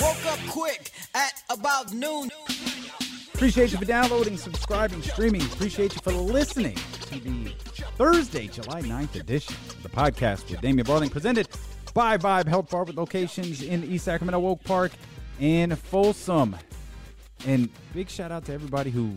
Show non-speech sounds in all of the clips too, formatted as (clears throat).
Woke up quick at about noon. Appreciate you for downloading, subscribing, streaming. Appreciate you for listening to the Thursday, July 9th edition of the podcast with Damien Barling, presented by Vibe Health Bar with locations in East Sacramento, Oak Park, and Folsom. And big shout out to everybody who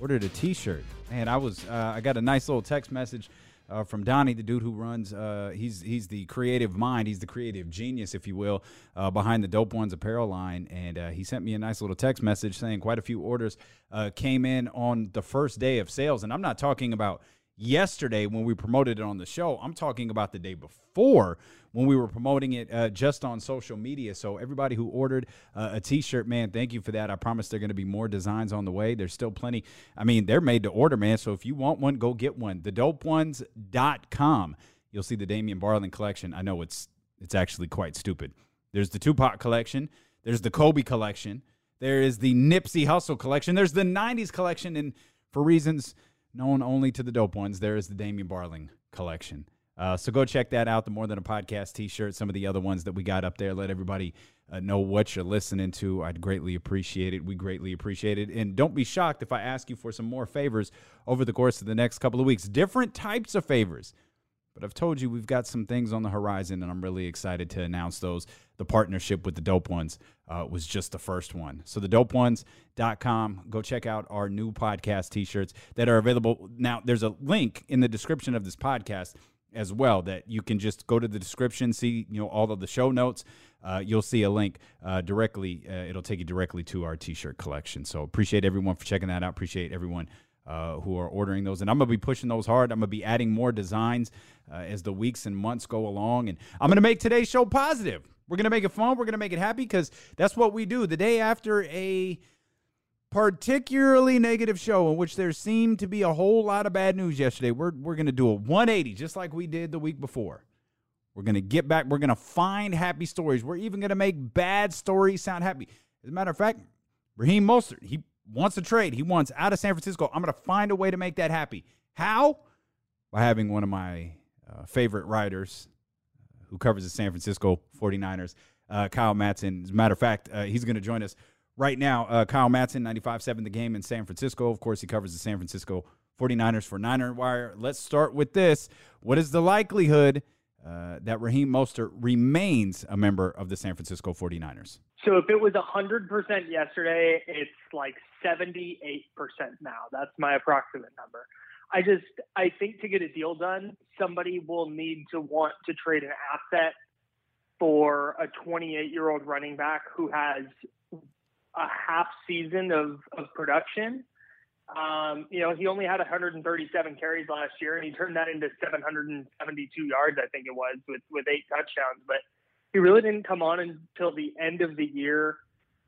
ordered a T-shirt. Man, I was uh, I got a nice little text message uh, from Donnie, the dude who runs. Uh, he's he's the creative mind. He's the creative genius, if you will, uh, behind the Dope Ones apparel line. And uh, he sent me a nice little text message saying quite a few orders uh, came in on the first day of sales. And I'm not talking about yesterday when we promoted it on the show. I'm talking about the day before when we were promoting it uh, just on social media. So everybody who ordered uh, a T-shirt, man, thank you for that. I promise there are going to be more designs on the way. There's still plenty. I mean, they're made to order, man. So if you want one, go get one. TheDopeOnes.com. You'll see the Damien Barling collection. I know it's it's actually quite stupid. There's the Tupac collection. There's the Kobe collection. There is the Nipsey Hussle collection. There's the 90s collection. And for reasons known only to the dope ones, there is the Damien Barling collection. Uh, so go check that out. The More Than a Podcast t shirt, some of the other ones that we got up there. Let everybody uh, know what you're listening to. I'd greatly appreciate it. We greatly appreciate it. And don't be shocked if I ask you for some more favors over the course of the next couple of weeks. Different types of favors. But I've told you we've got some things on the horizon, and I'm really excited to announce those. The partnership with the Dope Ones uh, was just the first one. So, the dopeones.com, go check out our new podcast t shirts that are available. Now, there's a link in the description of this podcast as well that you can just go to the description, see you know all of the show notes. Uh, you'll see a link uh, directly. Uh, it'll take you directly to our T-shirt collection. So appreciate everyone for checking that out. Appreciate everyone uh, who are ordering those, and I'm gonna be pushing those hard. I'm gonna be adding more designs uh, as the weeks and months go along, and I'm gonna make today's show positive. We're gonna make it fun. We're gonna make it happy because that's what we do. The day after a particularly negative show in which there seemed to be a whole lot of bad news yesterday. We're we're going to do a 180 just like we did the week before. We're going to get back. We're going to find happy stories. We're even going to make bad stories sound happy. As a matter of fact, Raheem Mostert, he wants to trade. He wants out of San Francisco. I'm going to find a way to make that happy. How? By having one of my uh, favorite writers uh, who covers the San Francisco 49ers, uh, Kyle Madson. As a matter of fact, uh, he's going to join us right now. Uh, Kyle Madson, 95.7 the game in San Francisco. Of course, he covers the San Francisco 49ers for Niner Wire. Let's start with this. What is the likelihood that Raheem Mostert remains a member of the San Francisco 49ers? So if it was 100% yesterday, it's like 78% now. That's my approximate number. I just I think to get a deal done, somebody will need to want to trade an asset for a 28 year old running back who has a half season of, of production. Um, you know, he only had 137 carries last year, and he turned that into 772 yards, I think it was, with with eight touchdowns. But he really didn't come on until the end of the year.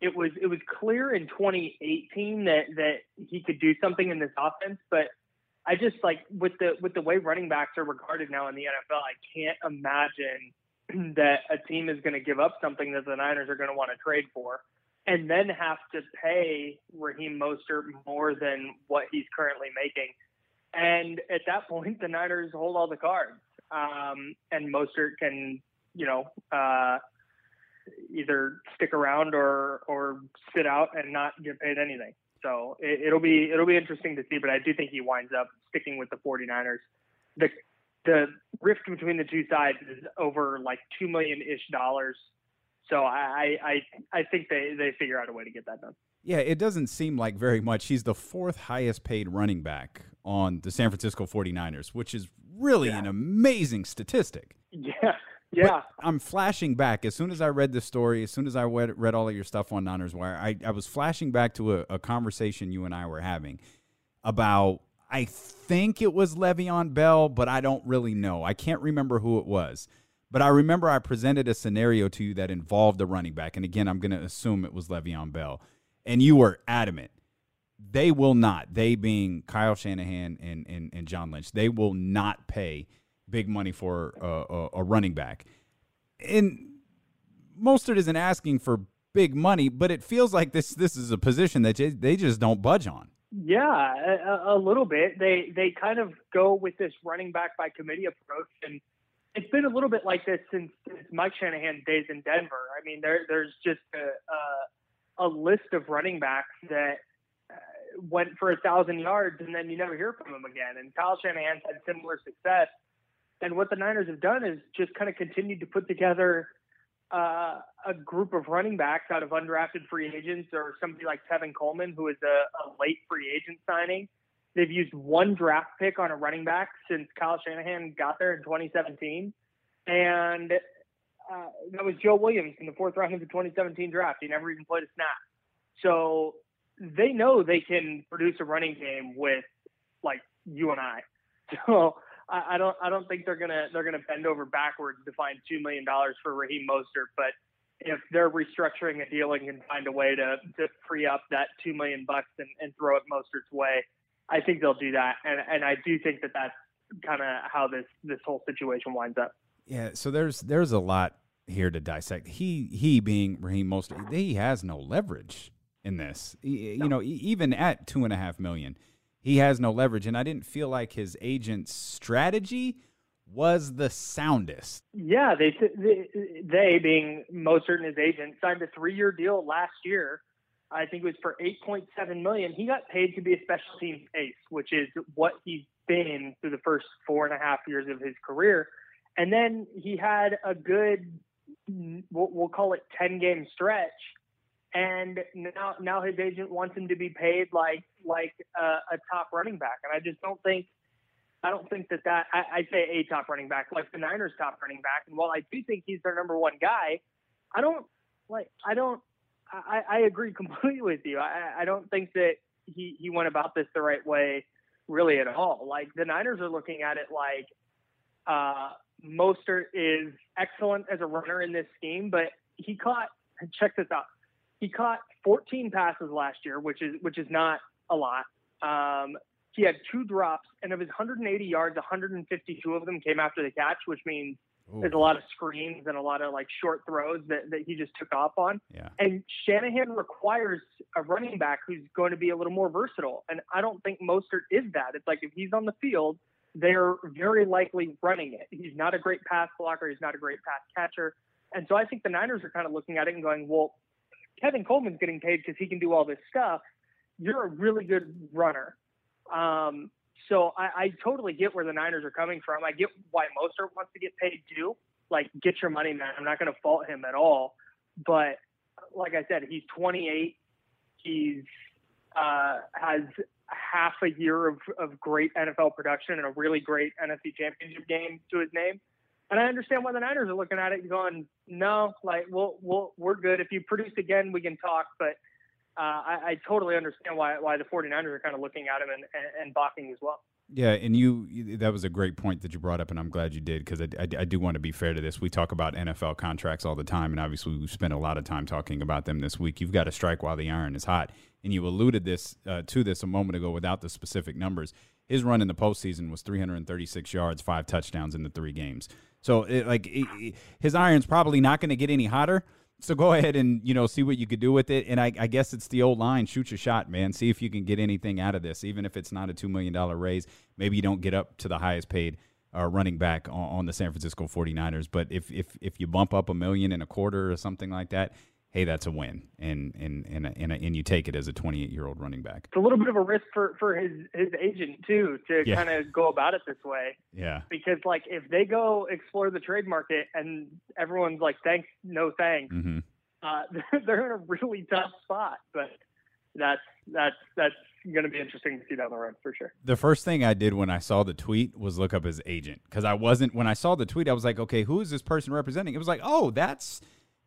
It was it was clear in 2018 that that he could do something in this offense, but I just like with the with the way running backs are regarded now in the NFL, I can't imagine (clears throat) that a team is going to give up something that the Niners are going to want to trade for and then have to pay Raheem Mostert more than what he's currently making. And at that point, the Niners hold all the cards, um, and Mostert can, you know, uh, either stick around or or sit out and not get paid anything. So it, will be it'll be interesting to see, but I do think he winds up sticking with the 49ers. The the rift between the two sides is over like two million ish dollars so I, I, I think they, they figure out a way to get that done. Yeah, it doesn't seem like very much. He's the fourth highest paid running back on the San Francisco 49ers, which is really yeah. an amazing statistic. (laughs) Yeah. Yeah. But I'm flashing back. As soon as I read the story, as soon as I read, read all of your stuff on Niners Wire, I, I was flashing back to a, a conversation you and I were having about, I think it was Le'Veon Bell, but I don't really know. I can't remember who it was. But I remember I presented a scenario to you that involved a running back. And again, I'm going to assume it was Le'Veon Bell. And you were adamant. They will not, they being Kyle Shanahan and, and, and John Lynch, they will not pay big money for a, a, a running back. And Mostert isn't asking for big money, but it feels like this this is a position that they just don't budge on. Yeah, a, a little bit. They they kind of go with this running back by committee approach, and it's been a little bit like this since, since Mike Shanahan's days in Denver. I mean, there there's just a, a, a list of running backs that uh, went for a thousand yards and then you never hear from them again. And Kyle Shanahan's had similar success. And what the Niners have done is just kind of continued to put together uh, a group of running backs out of undrafted free agents or somebody like Tevin Coleman, who is a, a late free agent signing They've used one draft pick on a running back since Kyle Shanahan got there in 2017, and uh, that was Joe Williams in the fourth round of the 2017 draft. He never even played a snap. So they know they can produce a running game with like you and I. (laughs) So I, I don't I don't think they're gonna they're gonna bend over backwards to find two million dollars for Raheem Mostert, but if they're restructuring a deal and can find a way to, to free up that two million bucks and, and throw it Mostert's way, I think they'll do that, and and I do think that that's kind of how this this whole situation winds up. Yeah, so there's there's a lot here to dissect. He he being Raheem Mostert, he has no leverage in this. He, no. You know, even at two and a half million, he has no leverage, and I didn't feel like his agent's strategy was the soundest. Yeah, they they, being Mostert and his agent signed a three year deal last year I think it was for 8.7 million. He got paid to be a special teams ace, which is what he's been through the first four and a half years of his career. And then he had a good, we'll call it 10 game stretch. And now, now his agent wants him to be paid like like a, a top running back, and I just don't think, I don't think that that I, I say a top running back, like the Niners' top running back. And while I do think he's their number one guy, I don't like I don't I, I agree (laughs) completely with you. I, I don't think that he, he went about this the right way really at all. Like the Niners are looking at it like uh, Mostert is excellent as a runner in this scheme, but he caught (laughs) check this out. He caught 14 passes last year, which is which is not a lot. Um, he had two drops, and of his 180 yards, 152 of them came after the catch, which means Ooh. There's a lot of screens and a lot of like short throws that, that he just took off on. Yeah. And Shanahan requires a running back who's going to be a little more versatile. And I don't think Mostert is that. It's like if he's on the field, they're very likely running it. He's not a great pass blocker. He's not a great pass catcher. And so I think the Niners are kind of looking at it and going, well, Tevin Coleman's getting paid because he can do all this stuff. You're a really good runner. Um, so I, I totally get where the Niners are coming from. I get why Mostert wants to get paid too. Like, get your money, man. I'm not going to fault him at all. But like I said, he's 28. He's uh, has half a year of, of great NFL production and a really great NFC Championship game to his name. And I understand why the Niners are looking at it and going, no, like, we'll, we'll, we're good. If you produce again, we can talk. But uh, I, I, totally understand why why the 49ers are kind of looking at him and, and, and balking as well. Yeah, and you that was a great point that you brought up, and I'm glad you did because I, I, I, do want to be fair to this. We talk about NFL contracts all the time, and obviously we spent a lot of time talking about them this week. You've got to strike while the iron is hot, and you alluded this uh, to this a moment ago without the specific numbers. His run in the postseason was 336 yards, five touchdowns in the three games. So, it, like, it, his iron's probably not going to get any hotter so go ahead and you know see what you could do with it. And I, I, guess it's the old line: shoot your shot, man. See if you can get anything out of this, even if it's not a two million dollar raise. Maybe you don't get up to the highest paid uh, running back on, on, the San Francisco 49ers, but if if if you bump up a million and a quarter or something like that, hey, that's a win, and and and and, and you take it as a 28 year old running back. It's a little bit of a risk for for his his agent too to yeah. kind of go about it this way. Yeah. Because like if they go explore the trade market and everyone's like thanks no thanks, mm-hmm. uh, (laughs) they're in a really tough spot. But that's that's that's going to be interesting to see down the road for sure. The first thing I did when I saw the tweet was look up his agent because I wasn't when I saw the tweet I was like, okay, who is this person representing? It was like, oh, that's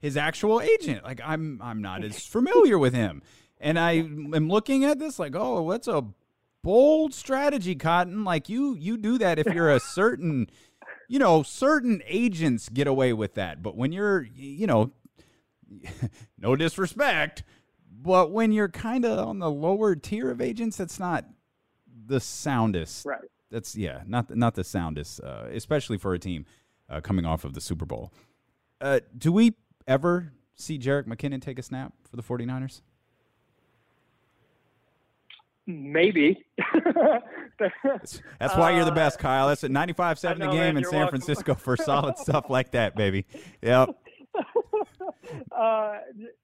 his actual agent. Like I'm I'm not as (laughs) familiar with him. And I am looking at this like, oh, what's a bold strategy, Cotton. Like you you do that if you're a (laughs) certain you know, certain agents get away with that. But when you're you know (laughs) no disrespect, but when you're kind of on the lower tier of agents, that's not the soundest. Right. That's yeah, not not the soundest, uh, especially for a team uh, coming off of the Super Bowl. Uh, do we ever see Jerick McKinnon take a snap for the 49ers? Maybe. That's why you're the best, Kyle. That's at 95 7 the game man, in San welcome. Francisco for (laughs) solid stuff like that, baby. Yep. uh,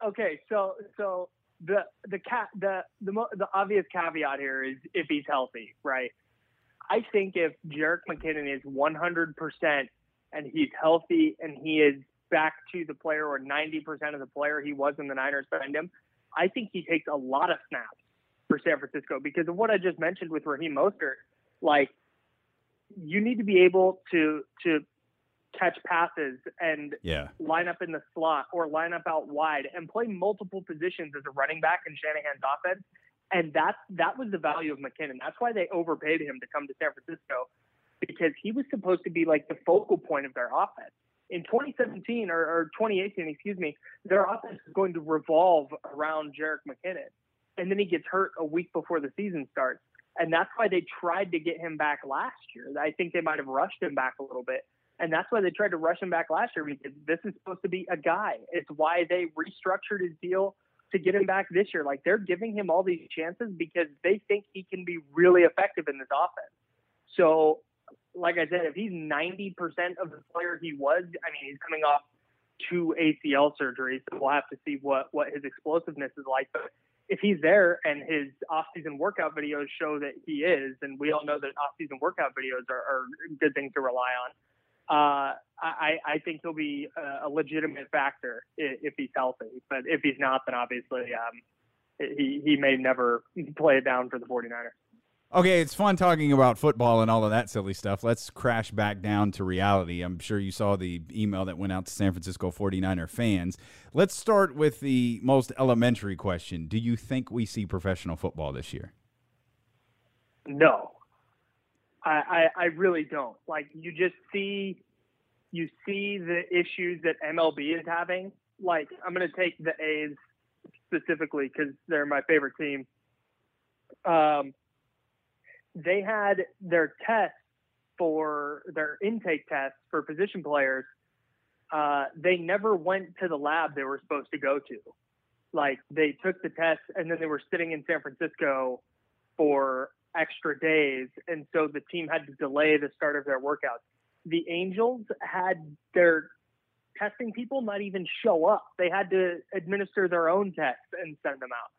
okay, so so the the cat the the mo- the obvious caveat here is if he's healthy, right? I think if Jerick McKinnon is 100% and he's healthy and he is back to the player or 90% of the player he was in the Niners signed him, I think he takes a lot of snaps for San Francisco because of what I just mentioned with Raheem Mostert. Like, you need to be able to to catch passes and Yeah. line up in the slot or line up out wide and play multiple positions as a running back in Shanahan's offense. And that that was the value of McKinnon. That's why they overpaid him to come to San Francisco because he was supposed to be like the focal point of their offense. In 2017 or, or 2018, excuse me, their offense is going to revolve around Jerick McKinnon. And then he gets hurt a week before the season starts. And that's why they tried to get him back last year. I think they might have rushed him back a little bit. And that's why they tried to rush him back last year because this is supposed to be a guy. It's why they restructured his deal to get him back this year. Like they're giving him all these chances because they think he can be really effective in this offense. So, like I said, if he's 90% of the player he was, I mean, he's coming off two ACL surgeries. So we'll have to see what, what his explosiveness is like. But if he's there and his off-season workout videos show that he is, and we all know that off-season workout videos are, are good things to rely on, uh, I, I think he'll be a, a legitimate factor if, if he's healthy. But if he's not, then obviously um, he, he may never play it down for the 49ers. Okay, it's fun talking about football and all of that silly stuff. Let's crash back down to reality. I'm sure you saw the email that went out to San Francisco 49er fans. Let's start with the most elementary question Do you think we see professional football this year? No, I, I, I really don't. Like you just see, you see the issues that MLB is having. Like I'm going to take the A's specifically because they're my favorite team. Um, they had their tests for their intake tests for position players. Uh, they never went to the lab they were supposed to go to. Like they took the test and then they were sitting in San Francisco for extra days, and so the team had to delay the start of their workouts. The Angels had their testing people not even show up; they had to administer their own tests and send them out.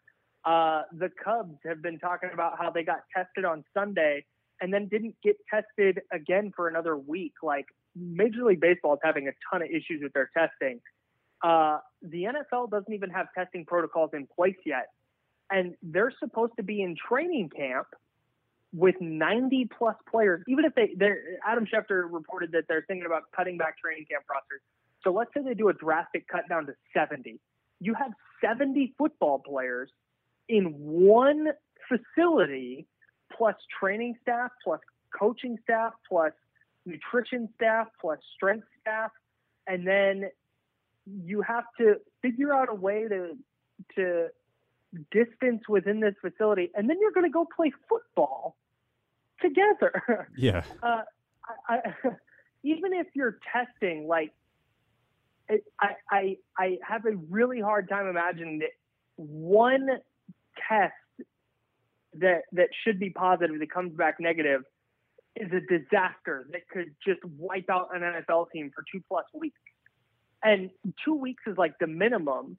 Uh, the Cubs have been talking about how they got tested on Sunday and then didn't get tested again for another week. Like Major League Baseball is having a ton of issues with their testing. Uh, the NFL doesn't even have testing protocols in place yet, and they're supposed to be in training camp with 90 plus players. Even if they, Adam Schefter reported that they're thinking about cutting back training camp rosters. So let's say they do a drastic cut down to 70. You have 70 football players in one facility, plus training staff, plus coaching staff, plus nutrition staff, plus strength staff, and then you have to figure out a way to to distance within this facility, and then you're going to go play football together. (laughs) Yeah. uh, I, I, (laughs) even if you're testing, like, it, I, I, I have a really hard time imagining that one test that that should be positive that comes back negative is a disaster that could just wipe out an NFL team for two plus weeks. And two weeks is like the minimum.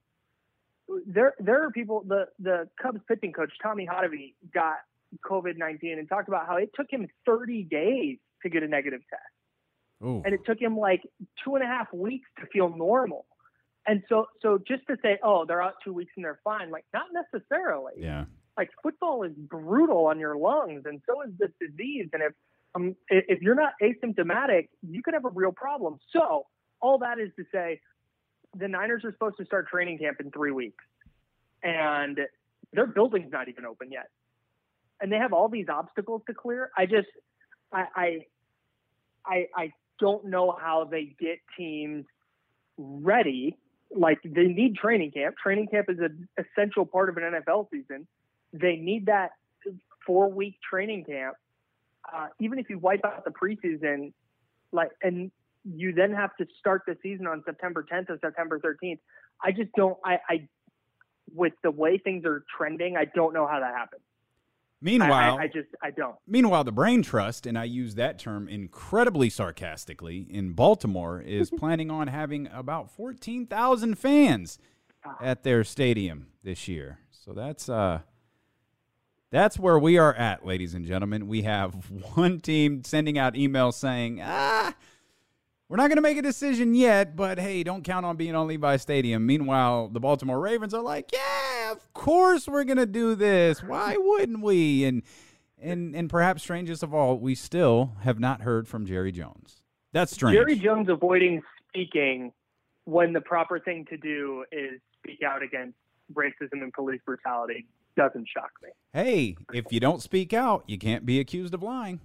There, there are people. The the Cubs pitching coach Tommy Hottovy got COVID nineteen and talked about how it took him 30 days to get a negative test, Ooh. and it took him like two and a half weeks to feel normal. And so, so just to say, oh, they're out two weeks and they're fine, like not necessarily. Yeah. Like football is brutal on your lungs, and so is this disease. And if um, if you're not asymptomatic, you could have a real problem. So all that is to say, the Niners are supposed to start training camp in three weeks, and their building's not even open yet, and they have all these obstacles to clear. I just, I, I, I, I don't know how they get teams ready. Like they need training camp. Training camp is an essential part of an NFL season. They need that four week training camp. Uh, even if you wipe out the preseason, like, and you then have to start the season on September 10th or September 13th. I just don't. I, I with the way things are trending, I don't know how that happens. Meanwhile, I, I, just I don't. Meanwhile, the Brain Trust, and I use that term incredibly sarcastically, in Baltimore is (laughs) planning on having about 14,000 fans at their stadium this year. So that's uh that's where we are at, ladies and gentlemen. We have (laughs) one team sending out emails saying, "Ah, we're not going to make a decision yet, but hey, don't count on being on Levi Stadium." Meanwhile, the Baltimore Ravens are like, "Yeah, of course we're going to do this. Why wouldn't we?" And and and perhaps strangest of all, we still have not heard from Jerry Jones. That's strange. Jerry Jones avoiding speaking when the proper thing to do is speak out against racism and police brutality doesn't shock me. Hey, if you don't speak out, you can't be accused of lying.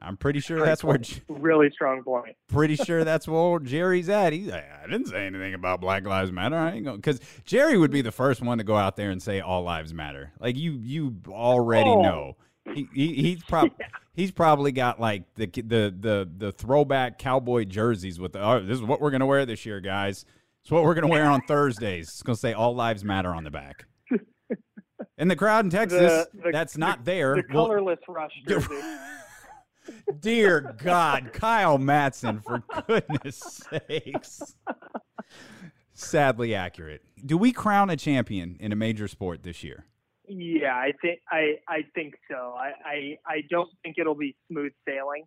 I'm pretty sure that's where. Really strong point. Pretty sure that's where Jerry's at. He, I didn't say anything about Black Lives Matter. I ain't going because Jerry would be the first one to go out there and say all lives matter. Like you, you already oh. know. He, he he's probably (laughs) yeah. he's probably got like the the the the throwback cowboy jerseys with the. Oh, this is what we're gonna wear this year, guys. It's what we're gonna wear on Thursdays. It's gonna say all lives matter on the back. (laughs) In the crowd in Texas, the, the, that's not there. The colorless well, rush (laughs) jersey. Dear God, Kyle Madson, for goodness sakes. Sadly accurate. Do we crown a champion in a major sport this year? Yeah, I think I, I think so. I, I I don't think it'll be smooth sailing.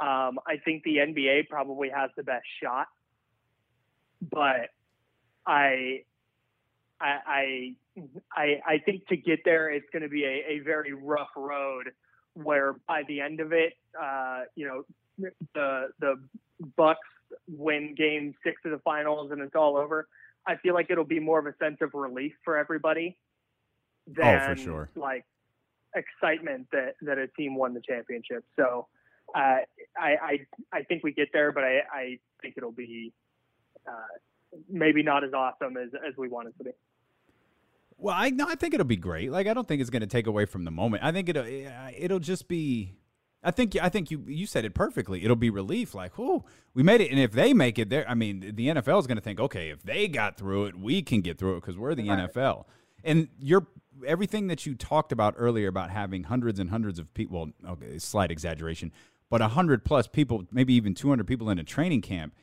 Um, I think the NBA probably has the best shot, but I I I I think to get there, it's going to be a, a very rough road. Where by the end of it, uh, you know, the the Bucks win Game Six of the finals and it's all over. I feel like it'll be more of a sense of relief for everybody than oh, for sure. like excitement that that a team won the championship. So uh, I, I I think we get there, but I I think it'll be uh, maybe not as awesome as as we want it to be. Well, I no, I think it'll be great. Like I don't think it's going to take away from the moment. I think it'll it'll just be. I think I think you you said it perfectly. It'll be relief, like, oh, we made it, and if they make it, there. I mean, the NFL is going to think, okay, if they got through it, we can get through it because we're the right. NFL. And you're everything that you talked about earlier about having hundreds and hundreds of people. Well, okay, slight exaggeration, but a hundred plus people, maybe even two hundred people in a training camp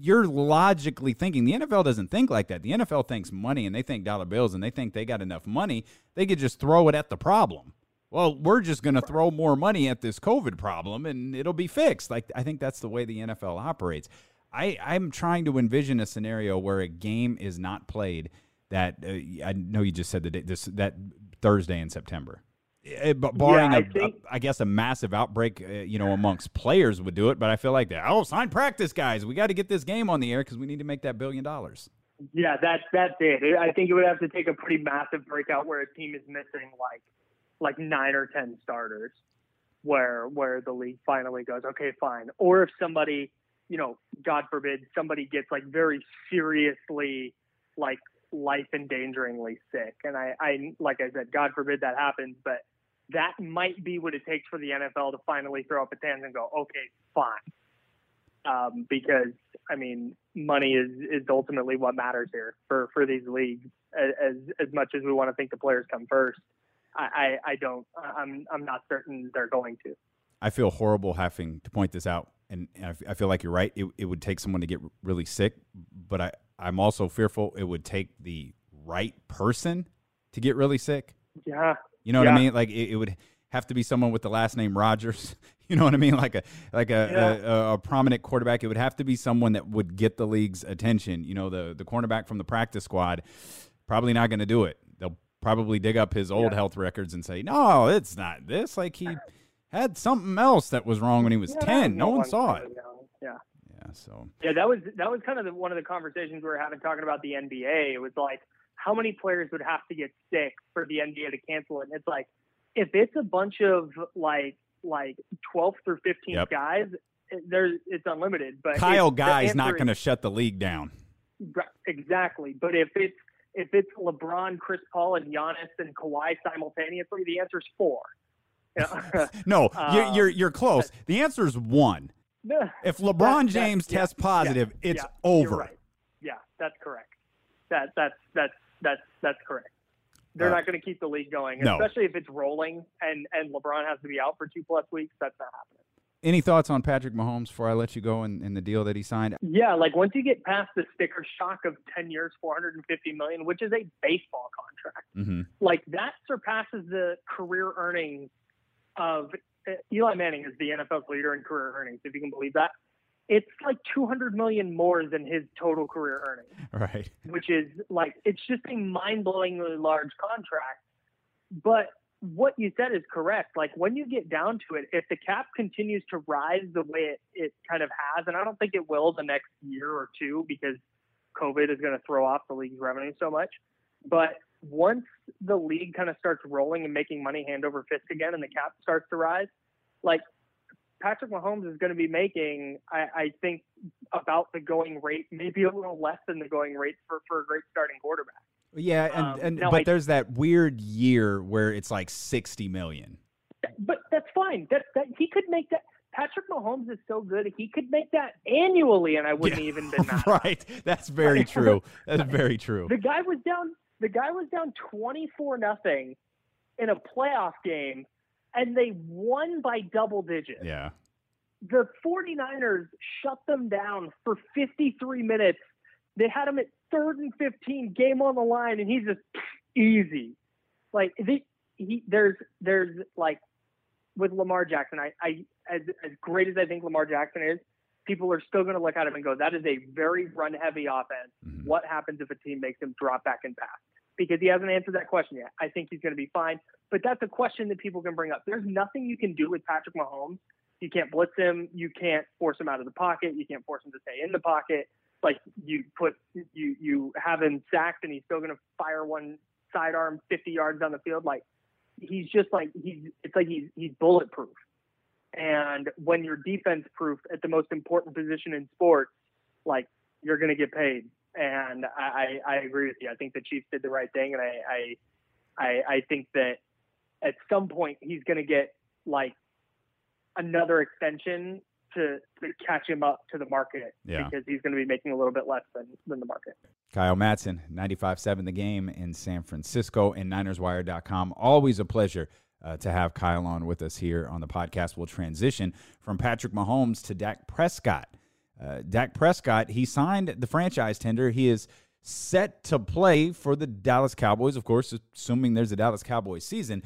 you're logically thinking the NFL doesn't think like that. The NFL thinks money and they think dollar bills and they think they got enough money. They could just throw it at the problem. Well, we're just going to throw more money at this COVID problem and it'll be fixed. Like I think that's the way the NFL operates. I I'm trying to envision a scenario where a game is not played that uh, I know you just said the day, this that Thursday in September. Eh, but barring, yeah, I, a, think, a, I guess, a massive outbreak, uh, you know, amongst players would do it. But I feel like that. Oh, sign practice, guys. We got to get this game on the air because we need to make that billion dollars. Yeah, that's that's it. I think it would have to take a pretty massive breakout where a team is missing like like nine or ten starters, where where the league finally goes, okay, fine. Or if somebody, you know, God forbid, somebody gets like very seriously like life endangeringly sick. And I, I, like I said, God forbid that happens, but that might be what it takes for the NFL to finally throw up its hands and go, okay, fine. Um, because I mean, money is, is ultimately what matters here for, for these leagues. As as much as we want to think the players come first, I, I, I don't. I'm I'm not certain they're going to. I feel horrible having to point this out, and I feel like you're right. It, it would take someone to get really sick, but I I'm also fearful it would take the right person to get really sick. Yeah. You know yeah. what I mean? Like it, it, would have to be someone with the last name Rogers. (laughs) You know what I mean? Like a like a, yeah. a, a, prominent quarterback. It would have to be someone that would get the league's attention. You know, the the cornerback from the practice squad probably not going to do it. They'll probably dig up his old yeah. health records and say, "No, it's not this." Like he had something else that was wrong when he was ten. No one saw it. Yeah. Yeah. So. Yeah, that was that was kind of the, one of the conversations we were having talking about the NBA. It was like how many players would have to get sick for the NBA to cancel it? And it's like if it's a bunch of like like 12 through 15 yep. guys, there's it's unlimited. But Kyle Guy's not going to shut the league down. Exactly, but if it's if it's LeBron, Chris Paul, and Giannis and Kawhi simultaneously, the answer is four. (laughs) no, you're, um, you're, you're close. The answer is one. If LeBron James that, tests positive, yeah, it's yeah, over. Right. Yeah, that's correct. That that's that's that's that's correct. They're Uh, not going to keep the league going, no. especially if it's rolling and and LeBron has to be out for two plus weeks. That's not happening. Any thoughts on Patrick Mahomes before I let you go in, in the deal that he signed? Yeah, like once you get past the sticker shock of 10 years, 450 million, which is a baseball contract, Mm-hmm. like that surpasses the career earnings of uh, Eli Manning is the NFL's leader in career earnings, if you can believe that. It's like 200 million more than his total career earnings, Right. which is like it's just a mind-blowingly large contract. But what you said is correct. Like when you get down to it, if the cap continues to rise the way it, it kind of has, and I don't think it will the next year or two because COVID is going to throw off the league's revenue so much. But once the league kind of starts rolling and making money hand over fist again and the cap starts to rise, like Patrick Mahomes is going to be making, I, I think, about the going rate, maybe a little less than the going rate for, for a great starting quarterback. Yeah, and, Um, and no, but I- there's that weird year where it's like 60 million. But that's fine. That, that he could make that. Patrick Mahomes is so good, he could make that annually, and I wouldn't Yeah, even been mad. (laughs) right. That's very (laughs) true. That's very true. The guy was down. The guy was down twenty four nothing in a playoff game, and they won by double digits. Yeah. The 49ers shut them down for 53 minutes. They had him at third and 15, game on the line, and he's just easy. Like the, he, there's there's like with Lamar Jackson. I, I as as great as I think Lamar Jackson is, people are still going to look at him and go, "That is a very run heavy offense." Mhm. What happens if a team makes him drop back and pass? Because he hasn't answered that question yet. I think he's going to be fine, but that's a question that people can bring up. There's nothing you can do with Patrick Mahomes. You can't blitz him. You can't force him out of the pocket. You can't force him to stay in the pocket. Like you put you you have him sacked and he's still going to fire one sidearm 50 yards down the field. Like he's just like he's it's like he's he's bulletproof. And when you're defense proof at the most important position in sports, like you're going to get paid. And I, I, agree with you. I think the Chiefs did the right thing, and I I I, I think that at some point he's going to get like another extension to, to catch him up to the market Yeah. because he's going to be making a little bit less than, than the market. Kyle Madson, 95.7 The Game in San Francisco and NinersWire.com. Always a pleasure uh, to have Kyle on with us here on the podcast. We'll transition from Patrick Mahomes to Dak Prescott. Uh, Dak Prescott, he signed the franchise tender. He is set to play for the Dallas Cowboys, of course, assuming there's a Dallas Cowboys season.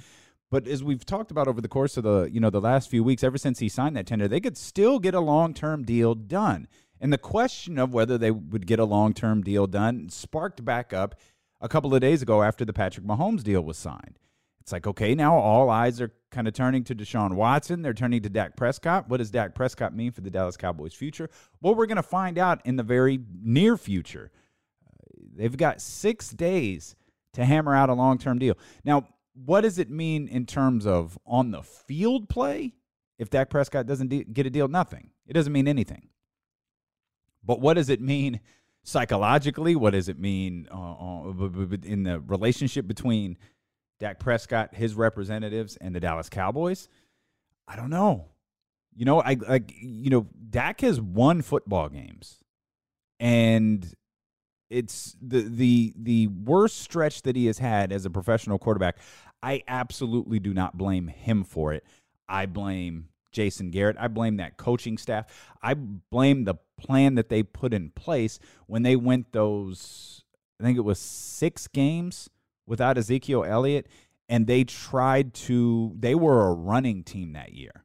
But as we've talked about over the course of the you know the last few weeks, ever since he signed that tender, they could still get a long term deal done. And the question of whether they would get a long term deal done sparked back up a couple of days ago after the Patrick Mahomes deal was signed. It's like, okay, now all eyes are kind of turning to Deshaun Watson. They're turning to Dak Prescott. What does Dak Prescott mean for the Dallas Cowboys' future? Well, we're going to find out in the very near future. They've got six days to hammer out a long term deal. Now, what does it mean in terms of on the field play if Dak Prescott doesn't de- get a deal? Nothing. It doesn't mean anything. But what does it mean psychologically? What does it mean uh, uh, in the relationship between Dak Prescott, his representatives, and the Dallas Cowboys? I don't know. You know, I like you know, Dak has won football games, and it's the the the worst stretch that he has had as a professional quarterback. I absolutely do not blame him for it. I blame Jason Garrett. I blame that coaching staff. I blame the plan that they put in place when they went those I think it was 6 games without Ezekiel Elliott and they tried to they were a running team that year.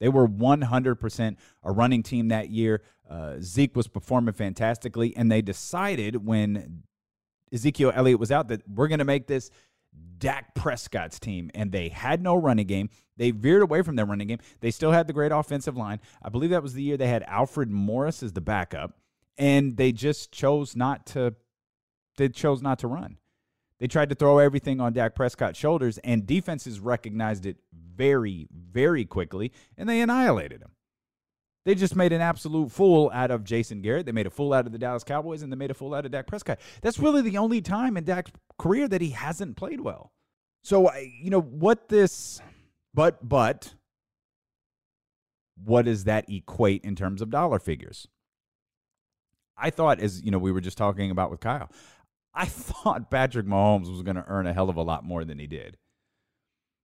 They were 100% a running team that year. Uh, Zeke was performing fantastically, and they decided when Ezekiel Elliott was out that we're going to make this Dak Prescott's team, and they had no running game. They veered away from their running game. They still had the great offensive line. I believe that was the year they had Alfred Morris as the backup, and they just chose not to. They chose not to run. They tried to throw everything on Dak Prescott's shoulders, and defenses recognized it very, very quickly, and they annihilated him. They just made an absolute fool out of Jason Garrett. They made a fool out of the Dallas Cowboys, and they made a fool out of Dak Prescott. That's really the only time in Dak's career that he hasn't played well. So, uh, you know, what this, but, but, what does that equate in terms of dollar figures? I thought, as you know, we were just talking about with Kyle, I (laughs) thought Patrick Mahomes was going to earn a hell of a lot more than he did.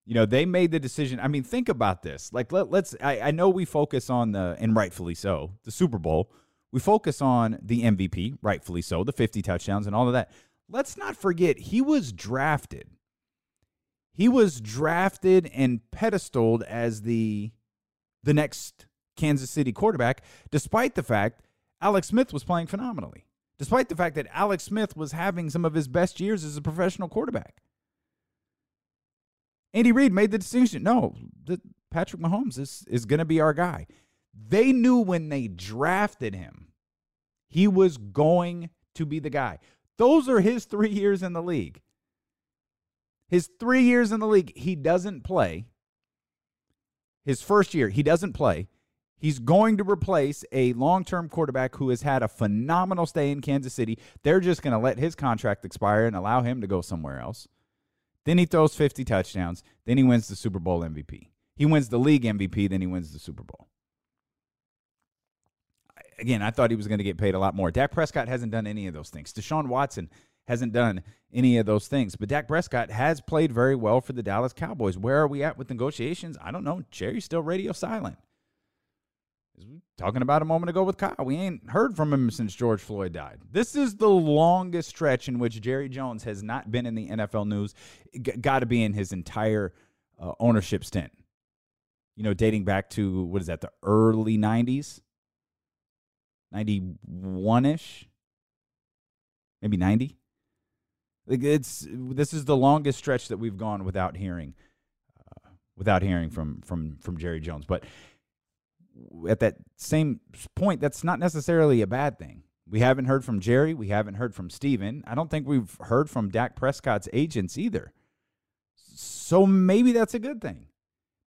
You know, they made the decision. I mean, think about this. Like, let, us I, I know we focus on the, and rightfully so, the Super Bowl. We focus on the MVP, rightfully so, the 50 touchdowns and all of that. Let's not forget, he was drafted. He was drafted and pedestaled as the the next Kansas City quarterback, despite the fact Alex Smith was playing phenomenally, despite the fact that Alex Smith was having some of his best years as a professional quarterback. Andy Reid made the decision no, the, Patrick Mahomes is, is going to be our guy. They knew when they drafted him, he was going to be the guy. Those are his three years in the league. His three years in the league, he doesn't play. His first year, he doesn't play. He's going to replace a long term quarterback who has had a phenomenal stay in Kansas City. They're just going to let his contract expire and allow him to go somewhere else. Then he throws 50 touchdowns. Then he wins the Super Bowl MVP. He wins the league MVP. Then he wins the Super Bowl. Again, I thought he was going to get paid a lot more. Dak Prescott hasn't done any of those things. Deshaun Watson hasn't done any of those things. But Dak Prescott has played very well for the Dallas Cowboys. Where are we at with negotiations? I don't know. Jerry's still radio silent. Talking about a moment ago with Kyle, we ain't heard from him since George Floyd died. This is the longest stretch in which Jerry Jones has not been in the NFL news. Got to be in his entire uh, ownership stint. You know, dating back to what is that, the early 90s? 91 ish? Maybe 90? Like it's this is the longest stretch that we've gone without hearing, uh, without hearing from from from Jerry Jones. But at that same point, that's not necessarily a bad thing. We haven't heard from Jerry. We haven't heard from Stephen. I don't think we've heard from Dak Prescott's agents either. So maybe that's a good thing.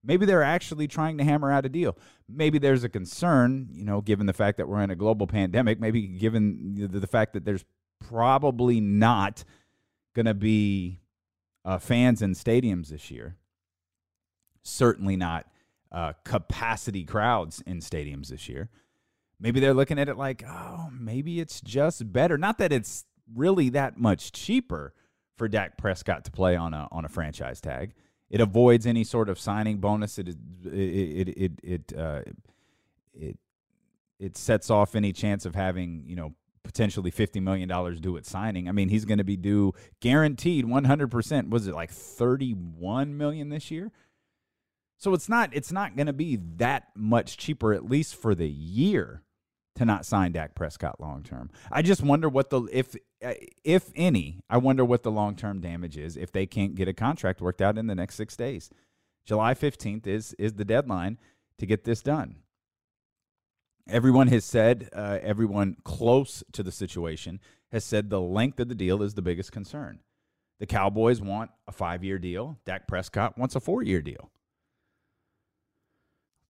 Maybe they're actually trying to hammer out a deal. Maybe there's a concern, you know, given the fact that we're in a global pandemic, maybe given the, fact that there's probably not going to be uh, fans in stadiums this year. Certainly not uh, capacity crowds in stadiums this year. Maybe they're looking at it like, oh, maybe it's just better. Not that it's really that much cheaper for Dak Prescott to play on a on a franchise tag. It avoids any sort of signing bonus. It it it it uh, it, it sets off any chance of having you know potentially $50 million due at signing. I mean, he's going to be due guaranteed 100%. Was it like 31 million this year? So it's not it's not going to be that much cheaper at least for the year to not sign Dak Prescott long term. I just wonder what the if if any, I wonder what the long term damage is if they can't get a contract worked out in the next 6 days. July 15th is is the deadline to get this done everyone has said, uh, everyone close to the situation has said the length of the deal is the biggest concern. The Cowboys want a five year deal. Dak Prescott wants a four year deal.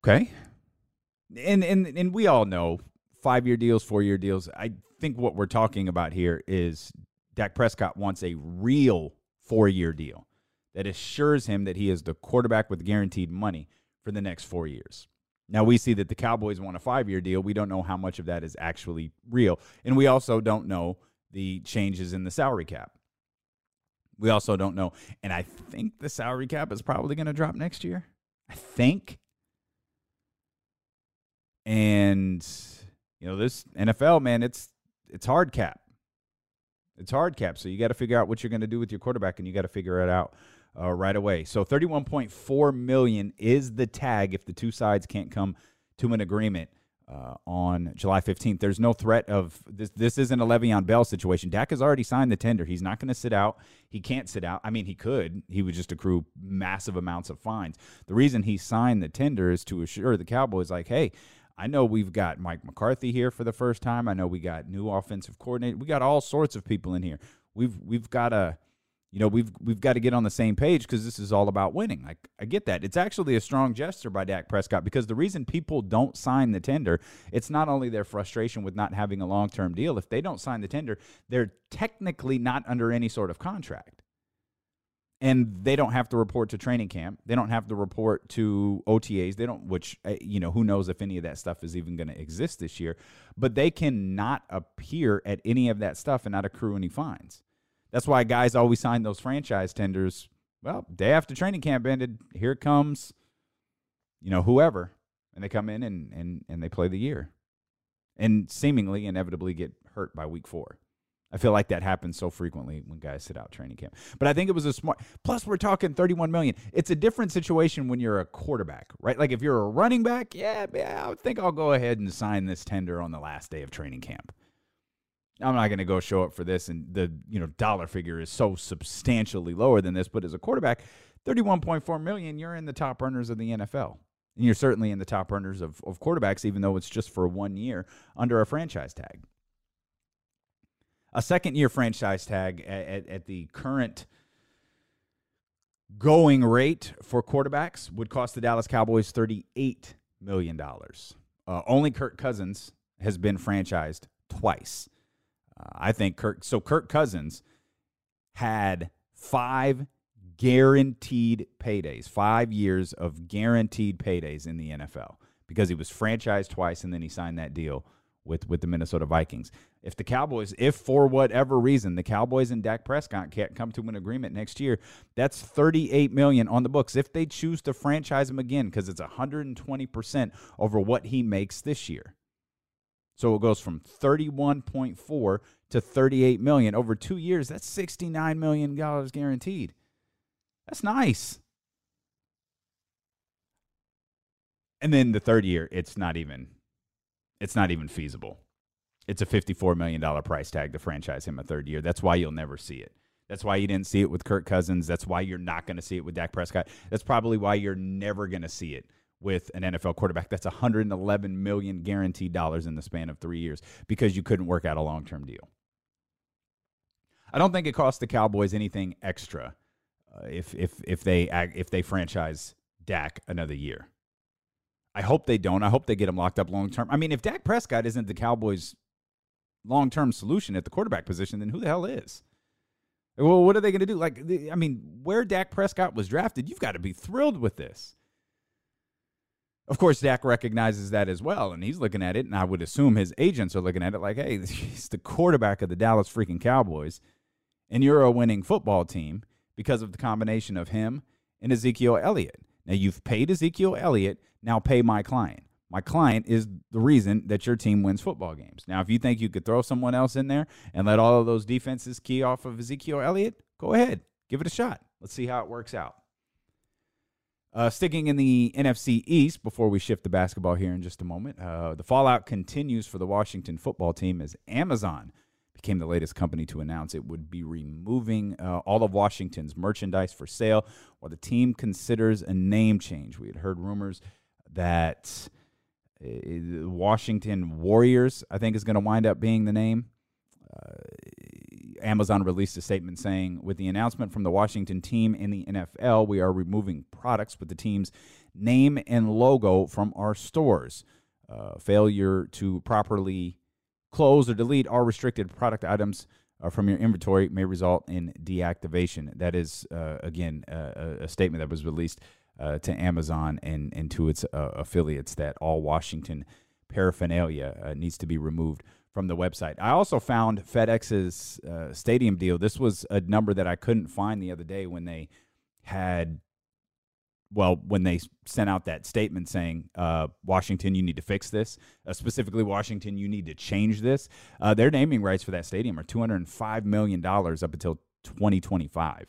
Okay. And, and, and we all know five year deals, four year deals. I think what we're talking about here is Dak Prescott wants a real four year deal that assures him that he is the quarterback with guaranteed money for the next four years. Now we see that the Cowboys want a five year deal. We don't know how much of that is actually real. And we also don't know the changes in the salary cap. We also don't know. And I think the salary cap is probably going to drop next year. I think. And you know, this NFL, man, it's it's hard cap. It's hard cap. So you got to figure out what you're going to do with your quarterback and you got to figure it out uh, right away. So 31.4 million is the tag if the two sides can't come to an agreement uh, on July 15th. There's no threat of this. This isn't a Le'Veon Bell situation. Dak has already signed the tender. He's not going to sit out. He can't sit out. I mean, he could. He would just accrue massive amounts of fines. The reason he signed the tender is to assure the Cowboys, like, hey. I know we've got Mike McCarthy here for the first time. I know we got new offensive coordinator. We got all sorts of people in here. We've we've got a you know we've we've got to get on the same page because this is all about winning. Like I get that. It's actually a strong gesture by Dak Prescott because the reason people don't sign the tender, it's not only their frustration with not having a long term deal. If they don't sign the tender, they're technically not under any sort of contract. And they don't have to report to training camp. They don't have to report to OTAs. They don't, which, uh, you know, who knows if any of that stuff is even going to exist this year. But they cannot appear at any of that stuff and not accrue any fines. That's why guys always sign those franchise tenders. Well, day after training camp ended, here comes, you know, whoever, and they come in and and and they play the year, and seemingly inevitably get hurt by week four. I feel like that happens so frequently when guys sit out training camp. But I think it was a smart. Plus, we're talking 31 million. It's a different situation when you're a quarterback, right? Like if you're a running back, yeah, yeah I think I'll go ahead and sign this tender on the last day of training camp. I'm not going to go show up for this, and the you know dollar figure is so substantially lower than this. But as a quarterback, 31.4 million, you're in the top earners of the NFL. And you're certainly in the top earners of, of quarterbacks, even though it's just for one year under a franchise tag a second year franchise tag at, at, at, the current going rate for quarterbacks would cost the Dallas Cowboys $38 million. Uh, only Kirk Cousins has been franchised twice. Uh, I think Kirk, so Kirk Cousins had five guaranteed paydays, five years of guaranteed paydays in the NFL because he was franchised twice and then he signed that deal with with the Minnesota Vikings. If the Cowboys, if for whatever reason the Cowboys and Dak Prescott can't come to an agreement next year, that's 38 million on the books. If they choose to franchise him again, because it's 120% over what he makes this year. So it goes from 31.4 to 38 million over two years. That's 69 million dollars guaranteed. That's nice. And then the third year, it's not even it's not even feasible. It's a $54 million price tag to franchise him a third year. That's why you'll never see it. That's why you didn't see it with Kirk Cousins. That's why you're not going to see it with Dak Prescott. That's probably why you're never going to see it with an NFL quarterback. That's 111 million guaranteed dollars in the span of 3 years because you couldn't work out a long-term deal. I don't think it costs the Cowboys anything extra uh, if if if they if they franchise Dak another year. I hope they don't. I hope they get him locked up long term. I mean, if Dak Prescott isn't the Cowboys' long term solution at the quarterback position, then who the hell is? Well, what are they going to do? Like, I mean, where Dak Prescott was drafted, you've got to be thrilled with this. Of course, Dak recognizes that as well, and he's looking at it, and I would assume his agents are looking at it like, hey, (laughs) he's the quarterback of the Dallas freaking Cowboys, and you're a winning football team because of the combination of him and Ezekiel Elliott. Now, you've paid Ezekiel Elliott now pay my client. My client is the reason that your team wins football games. Now, if you think you could throw someone else in there and let all of those defenses key off of Ezekiel Elliott, go ahead. Give it a shot. Let's see how it works out. Uh, sticking in the NFC East before we shift to basketball here in just a moment, uh, the fallout continues for the Washington football team as Amazon became the latest company to announce it would be removing uh, all of Washington's merchandise for sale while the team considers a name change. We had heard rumors that uh, Washington Warriors, I think, is going to wind up being the name. Uh, Amazon released a statement saying, with the announcement from the Washington team in the NFL, we are removing products with the team's name and logo from our stores. Uh, failure to properly close or delete all restricted product items uh, from your inventory may result in deactivation. That is, uh, again, uh, a statement that was released uh, to Amazon and, and to its uh, affiliates that all Washington paraphernalia uh, needs to be removed from the website. I also found FedEx's stadium deal. This was a number that I couldn't find the other day when they had, well, when they sent out that statement saying, uh, Washington, you need to fix this. Uh, specifically, Washington, you need to change this. their naming rights for that stadium are $205 million up until 2025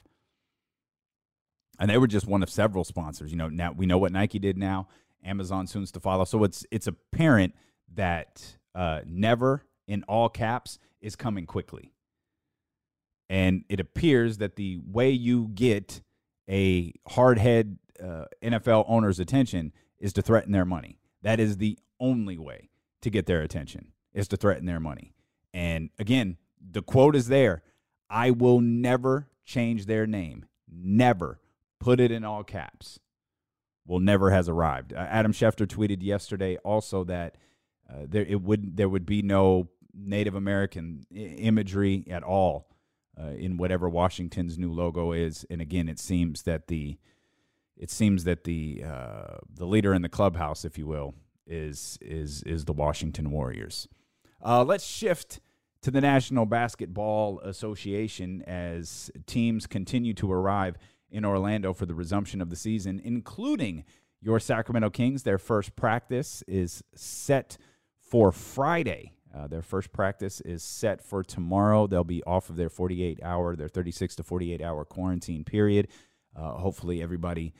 and they were just one of several sponsors. You know, now we know what Nike did now. Amazon soon's to follow. So it's it's apparent that uh, never in all caps is coming quickly, and it appears that the way you get a hardhead uh, NFL owner's attention is to threaten their money. That is the only way to get their attention is to threaten their money. And again, the quote is there. I will never change their name. Never put it in all caps, will never has arrived. Uh, Adam Schefter tweeted yesterday also that uh, there it would there would be no Native American I- imagery at all uh, in whatever Washington's new logo is. And again, it seems that the it seems that the uh, the leader in the clubhouse, if you will, is is is the Washington Warriors. Uh, let's shift to the National Basketball Association as teams continue to arrive in Orlando for the resumption of the season, including your Sacramento Kings. Their first practice is set for Friday. Uh, their first practice is set for tomorrow. They'll be off of their 48 hour, their 36 to 48 hour quarantine period. Uh, hopefully, everybody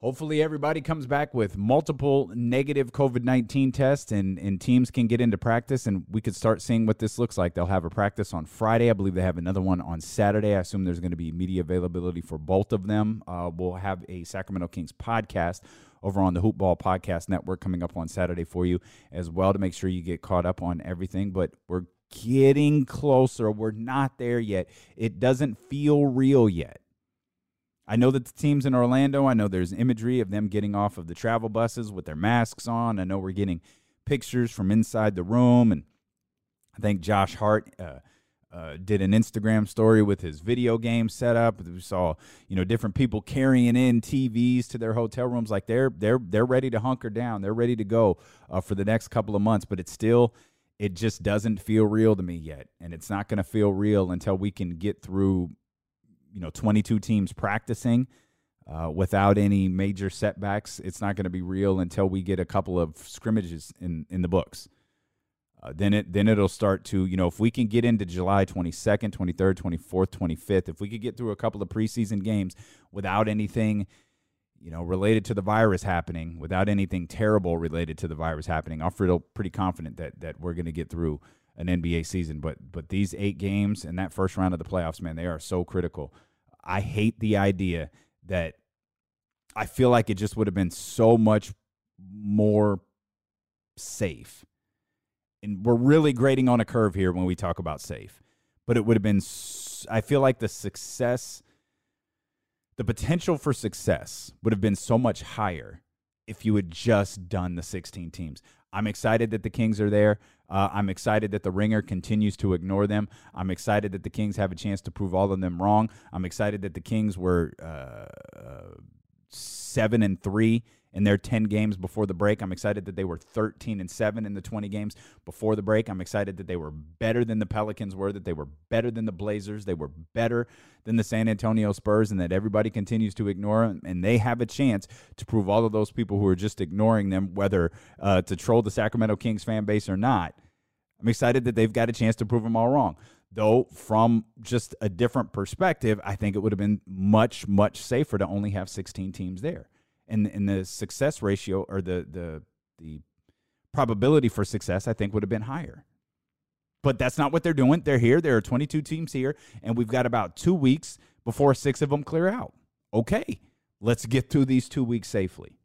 Hopefully, everybody comes back with multiple negative COVID 19 tests and, and teams can get into practice and we could start seeing what this looks like. They'll have a practice on Friday. I believe they have another one on Saturday. I assume there's going to be media availability for both of them. Uh, we'll have a Sacramento Kings podcast over on the Hoopball Podcast Network coming up on Saturday for you as well to make sure you get caught up on everything. But we're getting closer. We're not there yet. It doesn't feel real yet. I know that the teams in Orlando, I know there's imagery of them getting off of the travel buses with their masks on. I know we're getting pictures from inside the room. And I think Josh Hart uh, uh, did an Instagram story with his video game setup. We saw, you know, different people carrying in TVs to their hotel rooms. Like they're they're they're ready to hunker down. They're ready to go uh, for the next couple of months. But it's still, it just doesn't feel real to me yet, and it's not going to feel real until we can get through you know 22 teams practicing uh, without any major setbacks. It's not going to be real until we get a couple of scrimmages in in the books. Uh, then it then it'll start to you know if we can get into July 22nd, 23rd, 24th, 25th, if we could get through a couple of preseason games without anything you know related to the virus happening, without anything terrible related to the virus happening, I feel pretty confident that that we're going to get through an NBA season. But but these eight games and that first round of the playoffs, man, they are so critical. I hate the idea that I feel like it just would have been so much more safe. And we're really grading on a curve here when we talk about safe. But it would have been I feel like the success the potential for success would have been so much higher if you had just done the 16 teams. I'm excited that the Kings are there. Uh, I'm excited that the Ringer continues to ignore them. I'm excited that the Kings have a chance to prove all of them wrong. I'm excited that the Kings were uh, uh, seven and three in their 10 games before the break. I'm excited that they were 13 and 7 in the 20 games before the break. I'm excited that they were better than the Pelicans were, that they were better than the Blazers, they were better than the San Antonio Spurs, and that everybody continues to ignore them. And they have a chance to prove all of those people who are just ignoring them, whether uh, to troll the Sacramento Kings fan base or not. I'm excited that they've got a chance to prove them all wrong. Though, from just a different perspective, I think it would have been much, much safer to only have 16 teams there and and the success ratio or the the the probability for success I think would have been higher. But that's not what they're doing. They're here. There are 22 teams here, and we've got about two weeks before six of them clear out. Okay, let's get through these two weeks safely.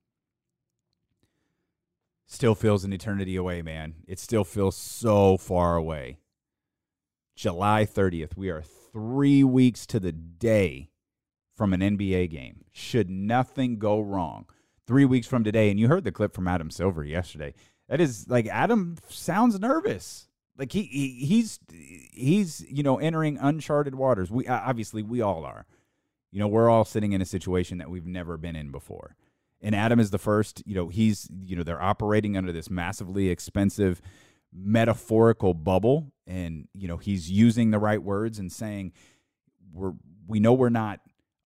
Still feels an eternity away, man. It still feels so far away. July 30th. We are three weeks to the day from an NBA game. Should nothing go wrong, three weeks from today, and you heard the clip from Adam Silver yesterday. That is like Adam sounds nervous. Like he, he he's he's you know entering uncharted waters. We obviously we all are. You know we're all sitting in a situation that we've never been in before. And Adam is the first. You know he's you know they're operating under this massively expensive metaphorical bubble, and you know he's using the right words and saying we're we know we're not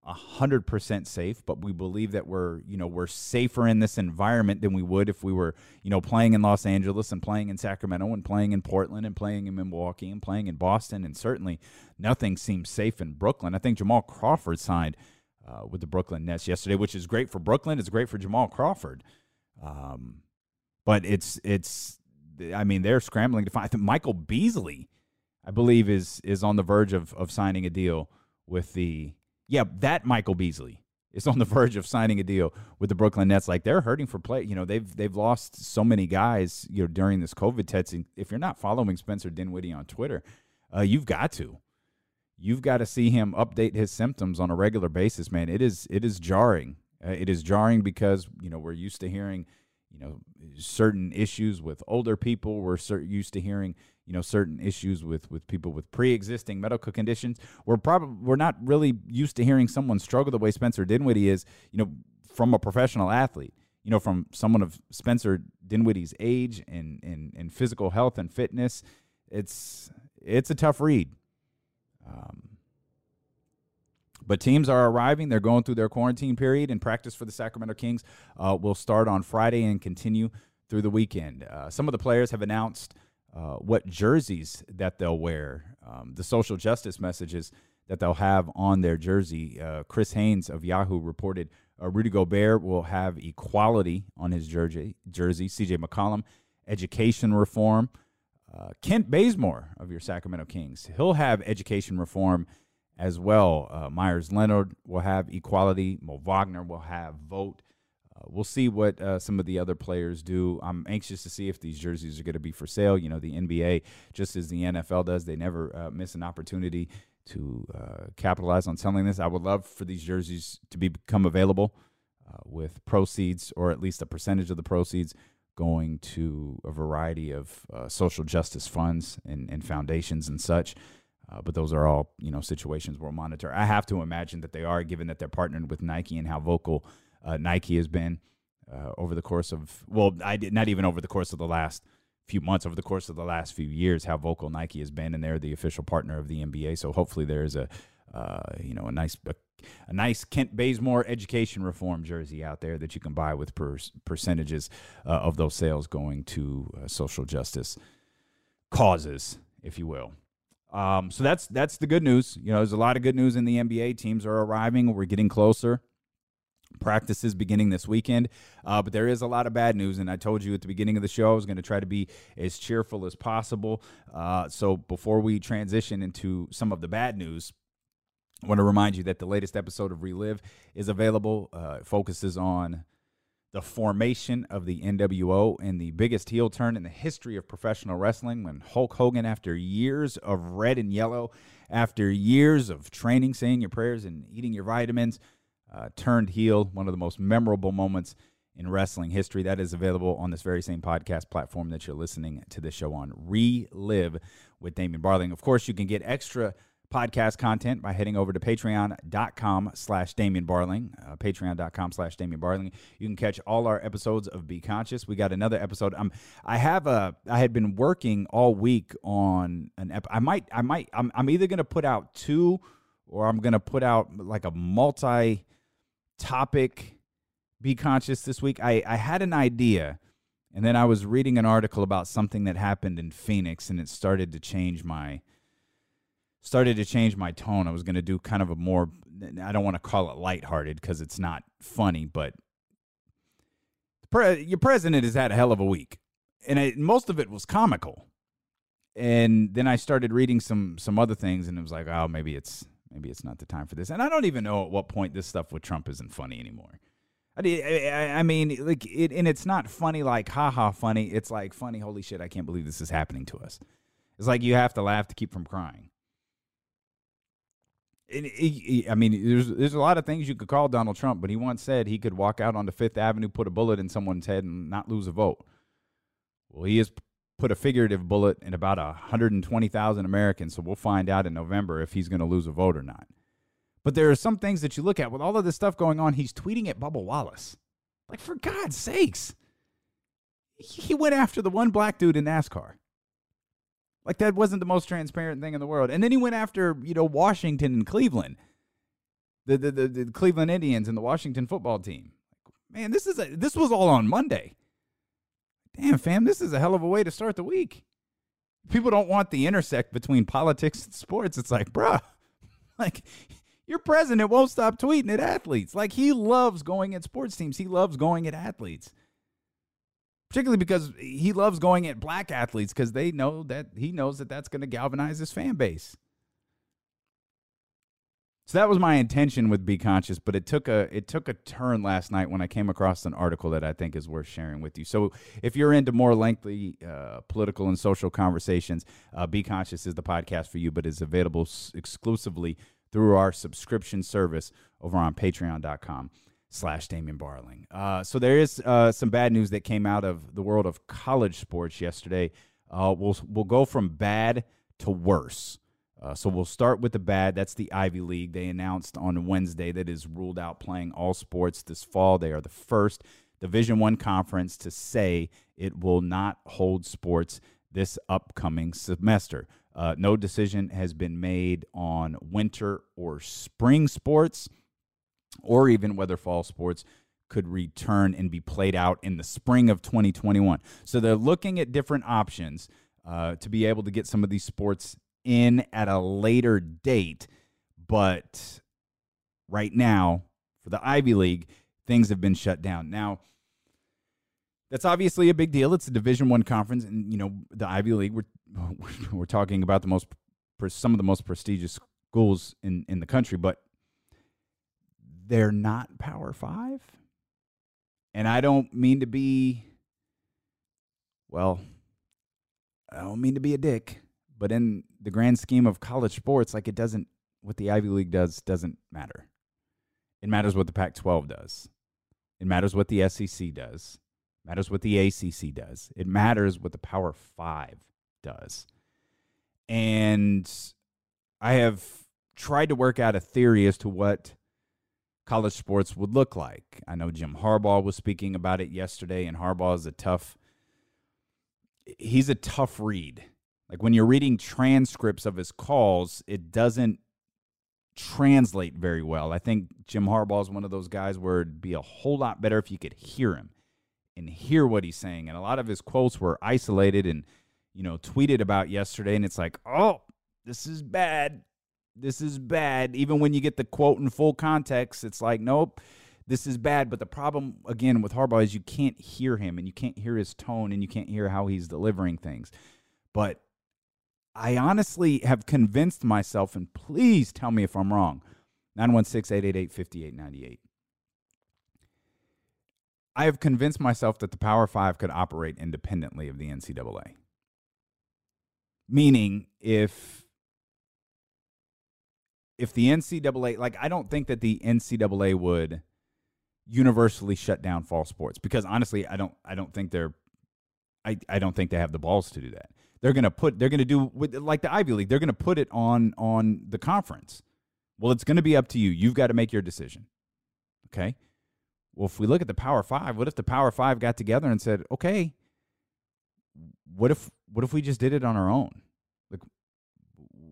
100% safe but we believe that we're you know we're safer in this environment than we would if we were you know playing in Los Angeles and playing in Sacramento and playing in Portland and playing in Milwaukee and playing in Boston. And certainly nothing seems safe in Brooklyn. I think Jamal Crawford signed uh, with the Brooklyn Nets yesterday which is great for Brooklyn. It's great for Jamal Crawford. Um, but it's it's I mean they're scrambling to find Michael Beasley I believe is is on the verge of of signing a deal with the yeah, that Michael Beasley is on the (laughs) verge of signing a deal with the Brooklyn Nets. Like they're hurting for play. You know, they've they've lost so many guys. You know, during this COVID testing. If you're not following Spencer Dinwiddie on Twitter, uh, you've got to. You've got to see him update his symptoms on a regular basis, man. It is it is jarring. Uh, it is jarring because you know we're used to hearing, you know, certain issues with older people. We're used to hearing you know certain issues with with people with pre-existing medical conditions we're probably we're not really used to hearing someone struggle the way Spencer Dinwiddie is you know from a professional athlete you know from someone of Spencer Dinwiddie's age and and, and physical health and fitness it's it's a tough read. Um, but teams are arriving. They're going through their quarantine period, and practice for the Sacramento Kings uh, will start on Friday and continue through the weekend. Uh, some of the players have announced uh, what jerseys that they'll wear, um, the social justice messages that they'll have on their jersey. Uh, Chris Haynes of Yahoo reported uh, Rudy Gobert will have equality on his jersey. Jersey. C.J. McCollum, education reform. Uh, Kent Bazemore of your Sacramento Kings, he'll have education reform as well. Uh, Meyers Leonard will have equality. Mo Wagner will have vote. Uh, we'll see what uh, some of the other players do. I'm anxious to see if these jerseys are going to be for sale. You know, the NBA, just as the NFL does, they never uh, miss an opportunity to uh, capitalize on selling this. I would love for these jerseys to be, become available uh, with proceeds, or at least a percentage of the proceeds, going to a variety of social justice funds and, and foundations and such. Uh, but those are all you know situations we'll monitor. I have to imagine that they are, given that they're partnered with Nike and how vocal uh, Nike has been uh, over the course of well, I did not even over the course of the last few months, over the course of the last few years, how vocal Nike has been, and they're the official partner of the NBA. So hopefully there's a uh, you know a nice a, a, nice Kent Bazemore education reform jersey out there that you can buy with per- percentages uh, of those sales going to uh, social justice causes, if you will. Um, so that's that's the good news. You know, there's a lot of good news in the NBA. Teams are arriving. We're getting closer. Practices beginning this weekend, uh, but there is a lot of bad news. And I told you at the beginning of the show I was going to try to be as cheerful as possible. Uh, so before we transition into some of the bad news, I want to remind you that the latest episode of Relive is available. Uh, it focuses on the formation of the NWO and the biggest heel turn in the history of professional wrestling when Hulk Hogan, after years of red and yellow, after years of training, saying your prayers, and eating your vitamins, uh, turned heel. One of the most memorable moments in wrestling history. That is available on this very same podcast platform that you're listening to this show on. Relive with Damien Barling. Of course, you can get extra podcast content by heading over to patreon.com slash Damien Barling. Uh, patreon.com slash Damien Barling. You can catch all our episodes of Be Conscious. We got another episode. I'm I have a I had been working all week on an ep- I might I might I'm I'm either gonna put out two or I'm gonna put out like a multi topic Be Conscious this week. I, I had an idea and then I was reading an article about something that happened in Phoenix and it started to change my started to change my tone. I was going to do kind of a more, I don't want to call it lighthearted because it's not funny, but pre- your president has had a hell of a week. And it, most of it was comical. And then I started reading some some other things, and it was like, oh, maybe it's maybe it's not the time for this. And I don't even know at what point this stuff with Trump isn't funny anymore. I, I mean, like, it, and it's not funny like haha funny. It's like funny, holy shit, I can't believe this is happening to us. It's like you have to laugh to keep from crying. I mean, there's there's a lot of things you could call Donald Trump, but he once said he could walk out onto Fifth Avenue, put a bullet in someone's head, and not lose a vote. Well, he has put a figurative bullet in about 120,000 Americans, so we'll find out in November if he's going to lose a vote or not. But there are some things that you look at with all of this stuff going on. He's tweeting at Bubba Wallace, like for God's sakes, he went after the one black dude in NASCAR. Like that wasn't the most transparent thing in the world. And then he went after, you know, Washington and Cleveland. The the the, the Cleveland Indians and the Washington football team. Man, this is a this was all on Monday. Damn, fam, this is a hell of a way to start the week. People don't want the intersect between politics and sports. It's like, bruh, (laughs) like your president won't stop tweeting at athletes. Like he loves going at sports teams. He loves going at athletes particularly because he loves going at black athletes because they know that he knows that that's going to galvanize his fan base. So that was my intention with Be Conscious, but it took a it took a turn last night when I came across an article that I think is worth sharing with you. So if you're into more lengthy uh, political and social conversations, uh, Be Conscious is the podcast for you, but is available s- exclusively through our subscription service over on Patreon.com slash Damien Barling. Uh, so there is uh, some bad news that came out of the world of college sports yesterday. Uh, we'll we'll go from bad to worse. Uh, so we'll start with the bad. That's the Ivy League. They announced on Wednesday that is ruled out playing all sports this fall. They are the first Division One conference to say it will not hold sports this upcoming semester. Uh, no decision has been made on winter or spring sports, or even whether fall sports could return and be played out in the spring of 2021. So they're looking at different options uh, to be able to get some of these sports in at a later date. But right now, for the Ivy League, things have been shut down. Now, that's obviously a big deal. It's a Division One conference, and you know the Ivy League. We're (laughs) we're talking about the most some of the most prestigious schools in in the country, but they're not Power Five. And I don't mean to be, well, I don't mean to be a dick, but in the grand scheme of college sports, like it doesn't, what the Ivy League does doesn't matter. It matters what the Pac 12 does. It matters what the SEC does. It matters what the ACC does. It matters what the Power Five does. And I have tried to work out a theory as to what college sports would look like. I know Jim Harbaugh was speaking about it yesterday, and Harbaugh is a tough he's a tough read. Like when you're reading transcripts of his calls, it doesn't translate very well. I think Jim Harbaugh is one of those guys where it'd be a whole lot better if you could hear him and hear what he's saying. And a lot of his quotes were isolated and, you know, tweeted about yesterday. And it's like, oh, this is bad this is bad. Even when you get the quote in full context, it's like, nope, this is bad. But the problem, again, with Harbaugh is you can't hear him and you can't hear his tone and you can't hear how he's delivering things. But I honestly have convinced myself, and please tell me if I'm wrong 916 888 5898. I have convinced myself that the Power Five could operate independently of the NCAA. Meaning, if if the NCAA, like, I don't think that the NCAA would universally shut down fall sports because honestly, I don't, I don't think they're, I, I don't think they have the balls to do that. They're gonna put, they're gonna do with like the Ivy League. They're gonna put it on on the conference. Well, it's gonna be up to you. You've got to make your decision. Okay. Well, if we look at the Power Five, what if the Power Five got together and said, okay, what if what if we just did it on our own?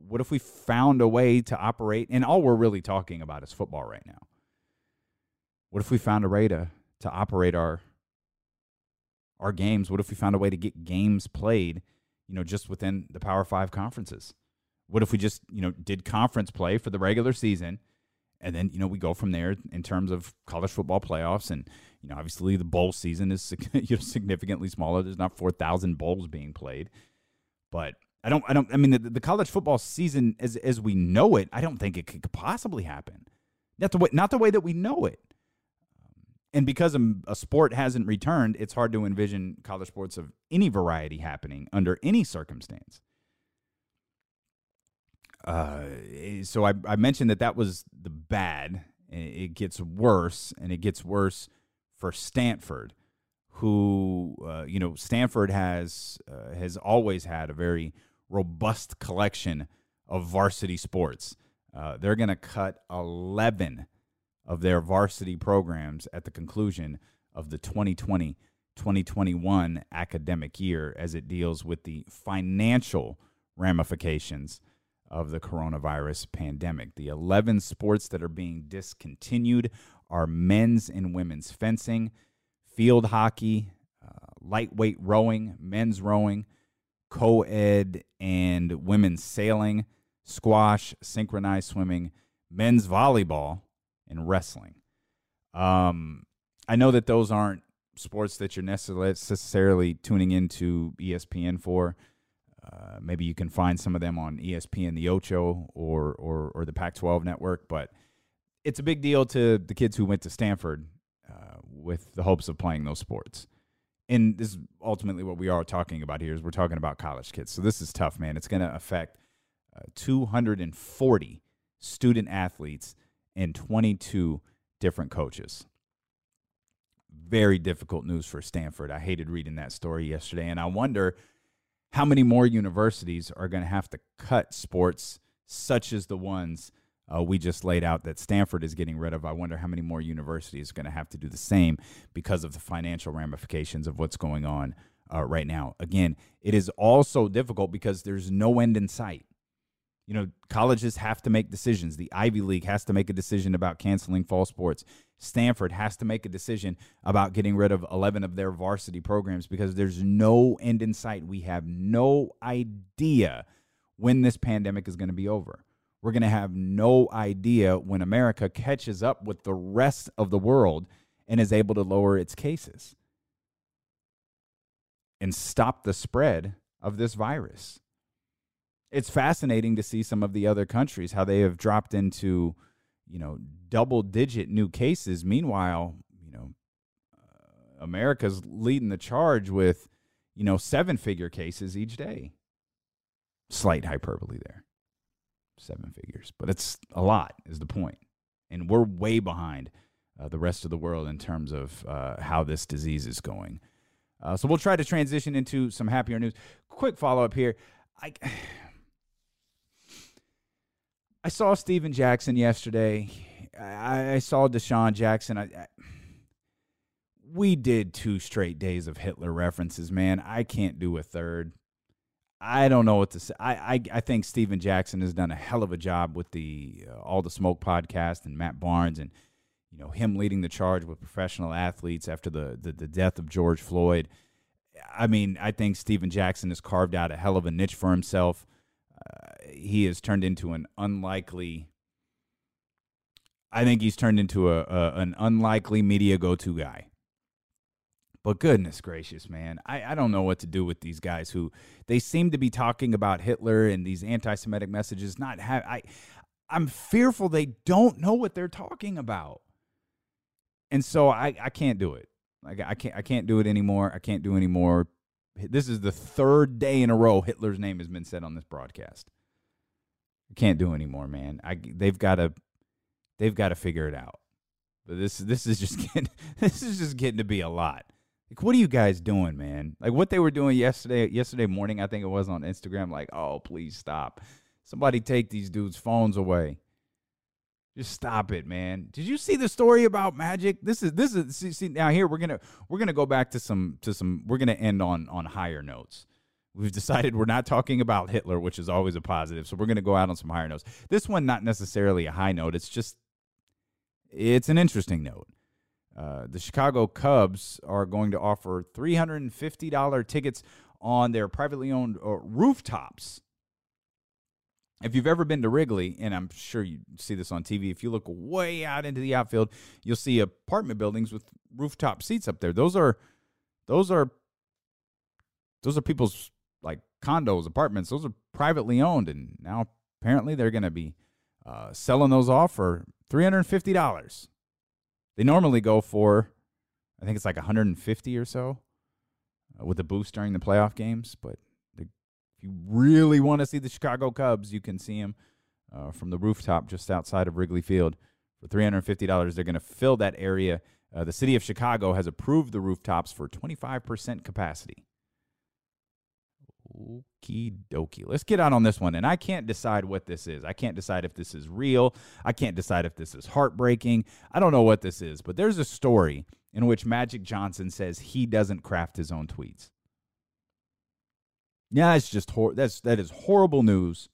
What if we found a way to operate? And all we're really talking about is football right now. What if we found a way to to operate our our games? What if we found a way to get games played, you know, just within the Power Five conferences? What if we just, you know, did conference play for the regular season, and then you know we go from there in terms of college football playoffs, and you know, obviously the bowl season is (laughs) significantly smaller. There's not four thousand bowls being played, but I don't. I don't. I mean, the, the, college football season, as as we know it, I don't think it could possibly happen. Not the way, not the way that we know it. And because a, a sport hasn't returned, it's hard to envision college sports of any variety happening under any circumstance. Uh, so I, I mentioned that that was the bad. It gets worse, and it gets worse for Stanford, who uh, you know Stanford has uh, has always had a very robust collection of varsity sports. Uh, they're going to cut 11 of their varsity programs at the conclusion of the 2020 2021 academic year as it deals with the financial ramifications of the coronavirus pandemic. The 11 sports that are being discontinued are men's and women's fencing, field hockey, uh, lightweight rowing, men's rowing, co ed and women's sailing, squash, synchronized swimming, men's volleyball, and wrestling. Um, I know that those aren't sports that you're necessarily tuning into ESPN for. Uh, maybe you can find some of them on ESPN, the Ocho, or or, or the Pac-12 network. But it's a big deal to the kids who went to Stanford uh, with the hopes of playing those sports and this is ultimately what we are talking about here is we're talking about college kids. So this is tough, man. It's going to affect uh, 240 student athletes and 22 different coaches. Very difficult news for Stanford. I hated reading that story yesterday, and I wonder how many more universities are going to have to cut sports such as the ones uh, we just laid out that Stanford is getting rid of. I wonder how many more universities are going to have to do the same because of the financial ramifications of what's going on uh, right now. Again, it is also difficult because there's no end in sight. You know, colleges have to make decisions. The Ivy League has to make a decision about canceling fall sports. Stanford has to make a decision about getting rid of 11 of their varsity programs because there's no end in sight. We have no idea when this pandemic is going to be over. We're going to have no idea when America catches up with the rest of the world and is able to lower its cases and stop the spread of this virus. It's fascinating to see some of the other countries how they have dropped into you know double digit new cases. Meanwhile you know uh, america's leading the charge with you know seven figure cases each day. Slight hyperbole there seven figures but it's a lot is the point and we're way behind uh, the rest of the world in terms of uh, how this disease is going uh, so we'll try to transition into some happier news quick follow-up here i (sighs) I saw Stephen Jackson yesterday. I, I saw DeSean Jackson. I, I, we did two straight days of Hitler references, man. I can't do a third. I don't know what to say. I, I, I think Stephen Jackson has done a hell of a job with the uh, All the Smoke podcast and Matt Barnes and you know him leading the charge with professional athletes after the, the, the death of George Floyd. I mean, I think Stephen Jackson has carved out a hell of a niche for himself he has turned into an unlikely. I think he's turned into a, a an unlikely media go to guy. But goodness gracious, man, I, I don't know what to do with these guys who they seem to be talking about Hitler and these anti-Semitic messages. Not have I, I'm fearful they don't know what they're talking about, and so I I can't do it. Like I can't I can't do it anymore. I can't do anymore. This is the third day in a row Hitler's name has been said on this broadcast. I can't do anymore, man. I they've got to they've got to figure it out. But this this is just (laughs) getting this is just getting to be a lot. Like, what are you guys doing, man? Like what they were doing yesterday yesterday morning, I think it was on Instagram. Like, oh, please stop. Somebody take these dudes' phones away. Just stop it, man. Did you see the story about Magic? This is this is see, see now here we're gonna we're gonna go back to some to some we're gonna end on on higher notes. We've decided we're not talking about Hitler, which is always a positive. So we're to go out on some higher notes. This one, not necessarily a high note. It's just, it's an interesting note. Uh, the Chicago Cubs are going to offer $350 tickets on their privately owned uh, rooftops. If you've ever been to Wrigley, and I'm sure you see this on TV, if you look way out into the outfield, you'll see apartment buildings with rooftop seats up there. Those are those are those are people's like condos, apartments, those are privately owned, and now apparently they're going to be uh, selling those off for three hundred and fifty dollars. They normally go for, I think it's like one hundred and fifty or so, uh, with a boost during the playoff games. But if you really want to see the Chicago Cubs, you can see them uh, from the rooftop just outside of Wrigley Field for three hundred and fifty dollars. They're going to fill that area. Uh, the city of Chicago has approved the rooftops for twenty five percent capacity. Okie dokie. Let's get out on this one. And I can't decide what this is. I can't decide if this is real. I can't decide if this is heartbreaking. I don't know what this is, but there's a story in which Magic Johnson says he doesn't craft his own tweets. Yeah, it's just hor- that's that is horrible news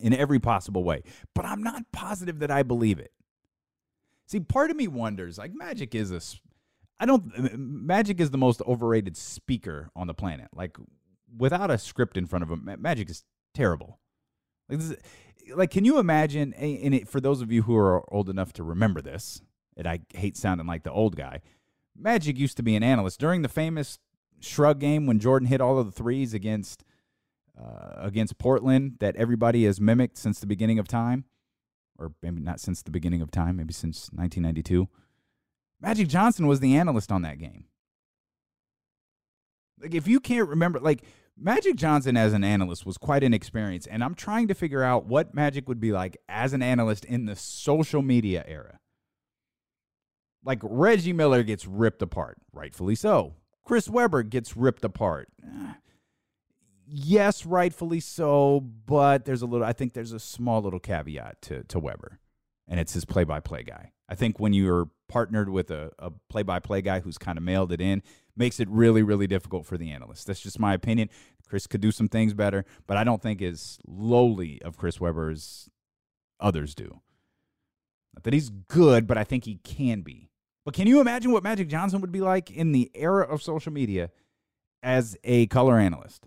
in every possible way. But I'm not positive that I believe it. See, part of me wonders, like Magic is a I don't Magic is the most overrated speaker on the planet. Like without a script in front of him, Magic is terrible. Like, is, like can you imagine? And it, for those of you who are old enough to remember this, and I hate sounding like the old guy, Magic used to be an analyst during the famous shrug game when Jordan hit all of the threes against uh, against Portland that everybody has mimicked since the beginning of time, or maybe not since the beginning of time, maybe since 1992. Magic Johnson was the analyst on that game. Like if you can't remember, like Magic Johnson as an analyst was quite an experience, and I'm trying to figure out what Magic would be like as an analyst in the social media era. Like Reggie Miller gets ripped apart, rightfully so. Chris Webber gets ripped apart. Yes, rightfully so, but there's a little I think there's a small little caveat to to Webber. and it's his play-by-play guy. I think when you're partnered with a, a play-by-play guy who's kind of mailed it in, makes it really, really difficult for the analyst. That's just my opinion. Chris could do some things better, but I don't think as lowly of Chris Webber as others do. Not that he's good, but I think he can be. But can you imagine what Magic Johnson would be like in the era of social media as a color analyst?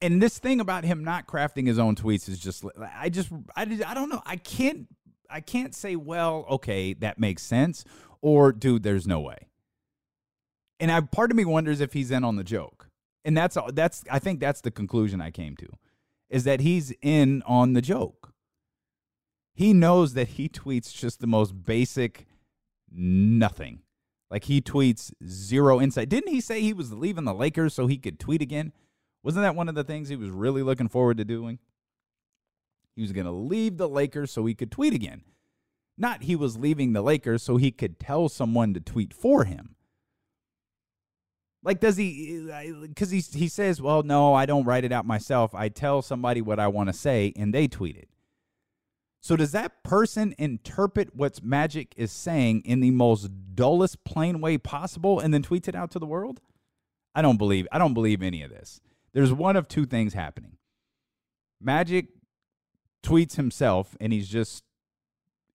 And this thing about him not crafting his own tweets is just I just I, I don't know. I can't I can't say well, okay, that makes sense or dude, there's no way. And I part of me wonders if he's in on the joke. And that's that's I think that's the conclusion I came to is that he's in on the joke. He knows that he tweets just the most basic nothing. Like he tweets zero insight. Didn't he say he was leaving the Lakers so he could tweet again? Wasn't that one of the things he was really looking forward to doing? He was going to leave the Lakers so he could tweet again. Not he was leaving the Lakers so he could tell someone to tweet for him. Like, does he? Uh, because he he says, "Well, no, I don't write it out myself. I tell somebody what I want to say, and they tweet it." So does that person interpret what Magic is saying in the most dullest, plain way possible, and then tweets it out to the world? I don't believe. I don't believe any of this. There's one of two things happening. Magic tweets himself, and he's just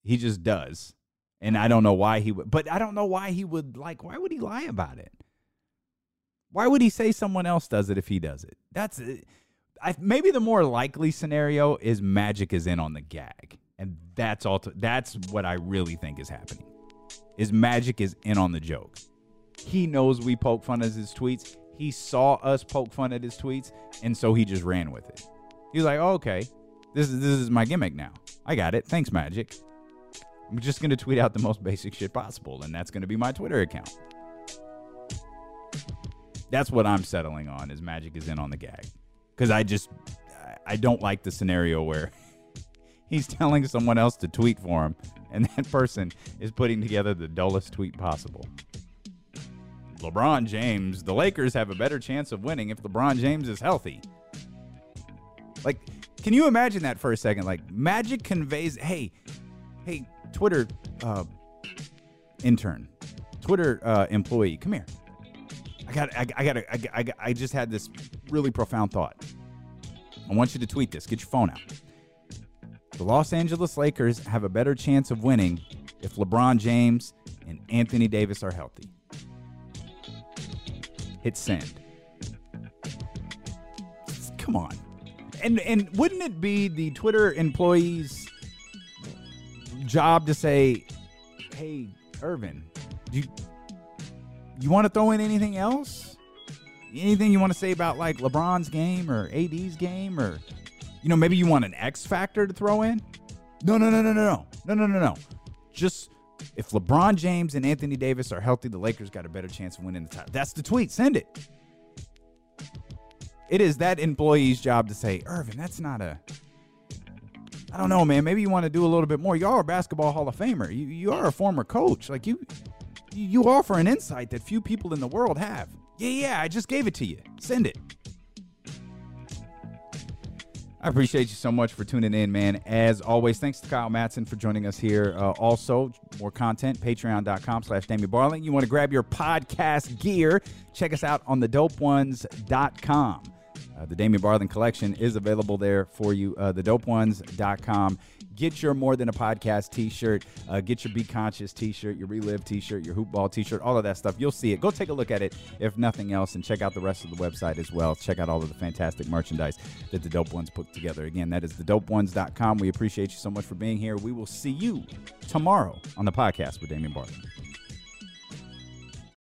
he just does, and I don't know why he would. But I don't know why he would like. Why would he lie about it? Why would he say someone else does it if he does it? That's uh, I, maybe the more likely scenario is Magic is in on the gag, and that's all. that's what I really think is happening. Is Magic is in on the joke. He knows we poke fun at his tweets. He saw us poke fun at his tweets, and so he just ran with it. He's like, oh, "Okay, this is this is my gimmick now. I got it. Thanks, Magic. I'm just gonna tweet out the most basic shit possible, and that's gonna be my Twitter account." That's what I'm settling on. Is Magic is in on the gag because I just I don't like the scenario where (laughs) he's telling someone else to tweet for him, and that person is putting together the dullest tweet possible. LeBron James, the Lakers have a better chance of winning if LeBron James is healthy. Like, can you imagine that for a second? Like, Magic conveys, hey, hey, Twitter uh, intern, Twitter uh, employee, come here. I got, I, I got, I, I, I just had this really profound thought. I want you to tweet this. Get your phone out. The Los Angeles Lakers have a better chance of winning if LeBron James and Anthony Davis are healthy. Hit send. Come on. And and wouldn't it be the Twitter employees job to say, "Hey, Earvin, you you want to throw in anything else? Anything you want to say about like LeBron's game or AD's game or you know, maybe you want an X factor to throw in? No, no, no, no, no, no. No, no, no, no. Just if LeBron James and Anthony Davis are healthy, the Lakers got a better chance of winning the title. That's the tweet. Send it. It is that employee's job to say, Earvin, that's not a. I don't know, man. Maybe you want to do a little bit more. You are a basketball Hall of Famer. You you are a former coach. Like you, you offer an insight that few people in the world have. Yeah, yeah. I just gave it to you. Send it. I appreciate you so much for tuning in, man. As always, thanks to Kyle Madson for joining us here. Uh, also, more content, patreon.com slash Damien Barling. You want to grab your podcast gear, check us out on thedopeones.com. Uh, the Damien Barling collection is available there for you. Uh, thedopeones.com. Get your More Than a Podcast t shirt. Uh, get your Be Conscious t shirt, your Relive t shirt, your Hoopball t shirt, all of that stuff. You'll see it. Go take a look at it, if nothing else, and check out the rest of the website as well. Check out all of the fantastic merchandise that the Dope Ones put together. Again, that is thedopeones.com. We appreciate you so much for being here. We will see you tomorrow on the podcast with Damien Barling.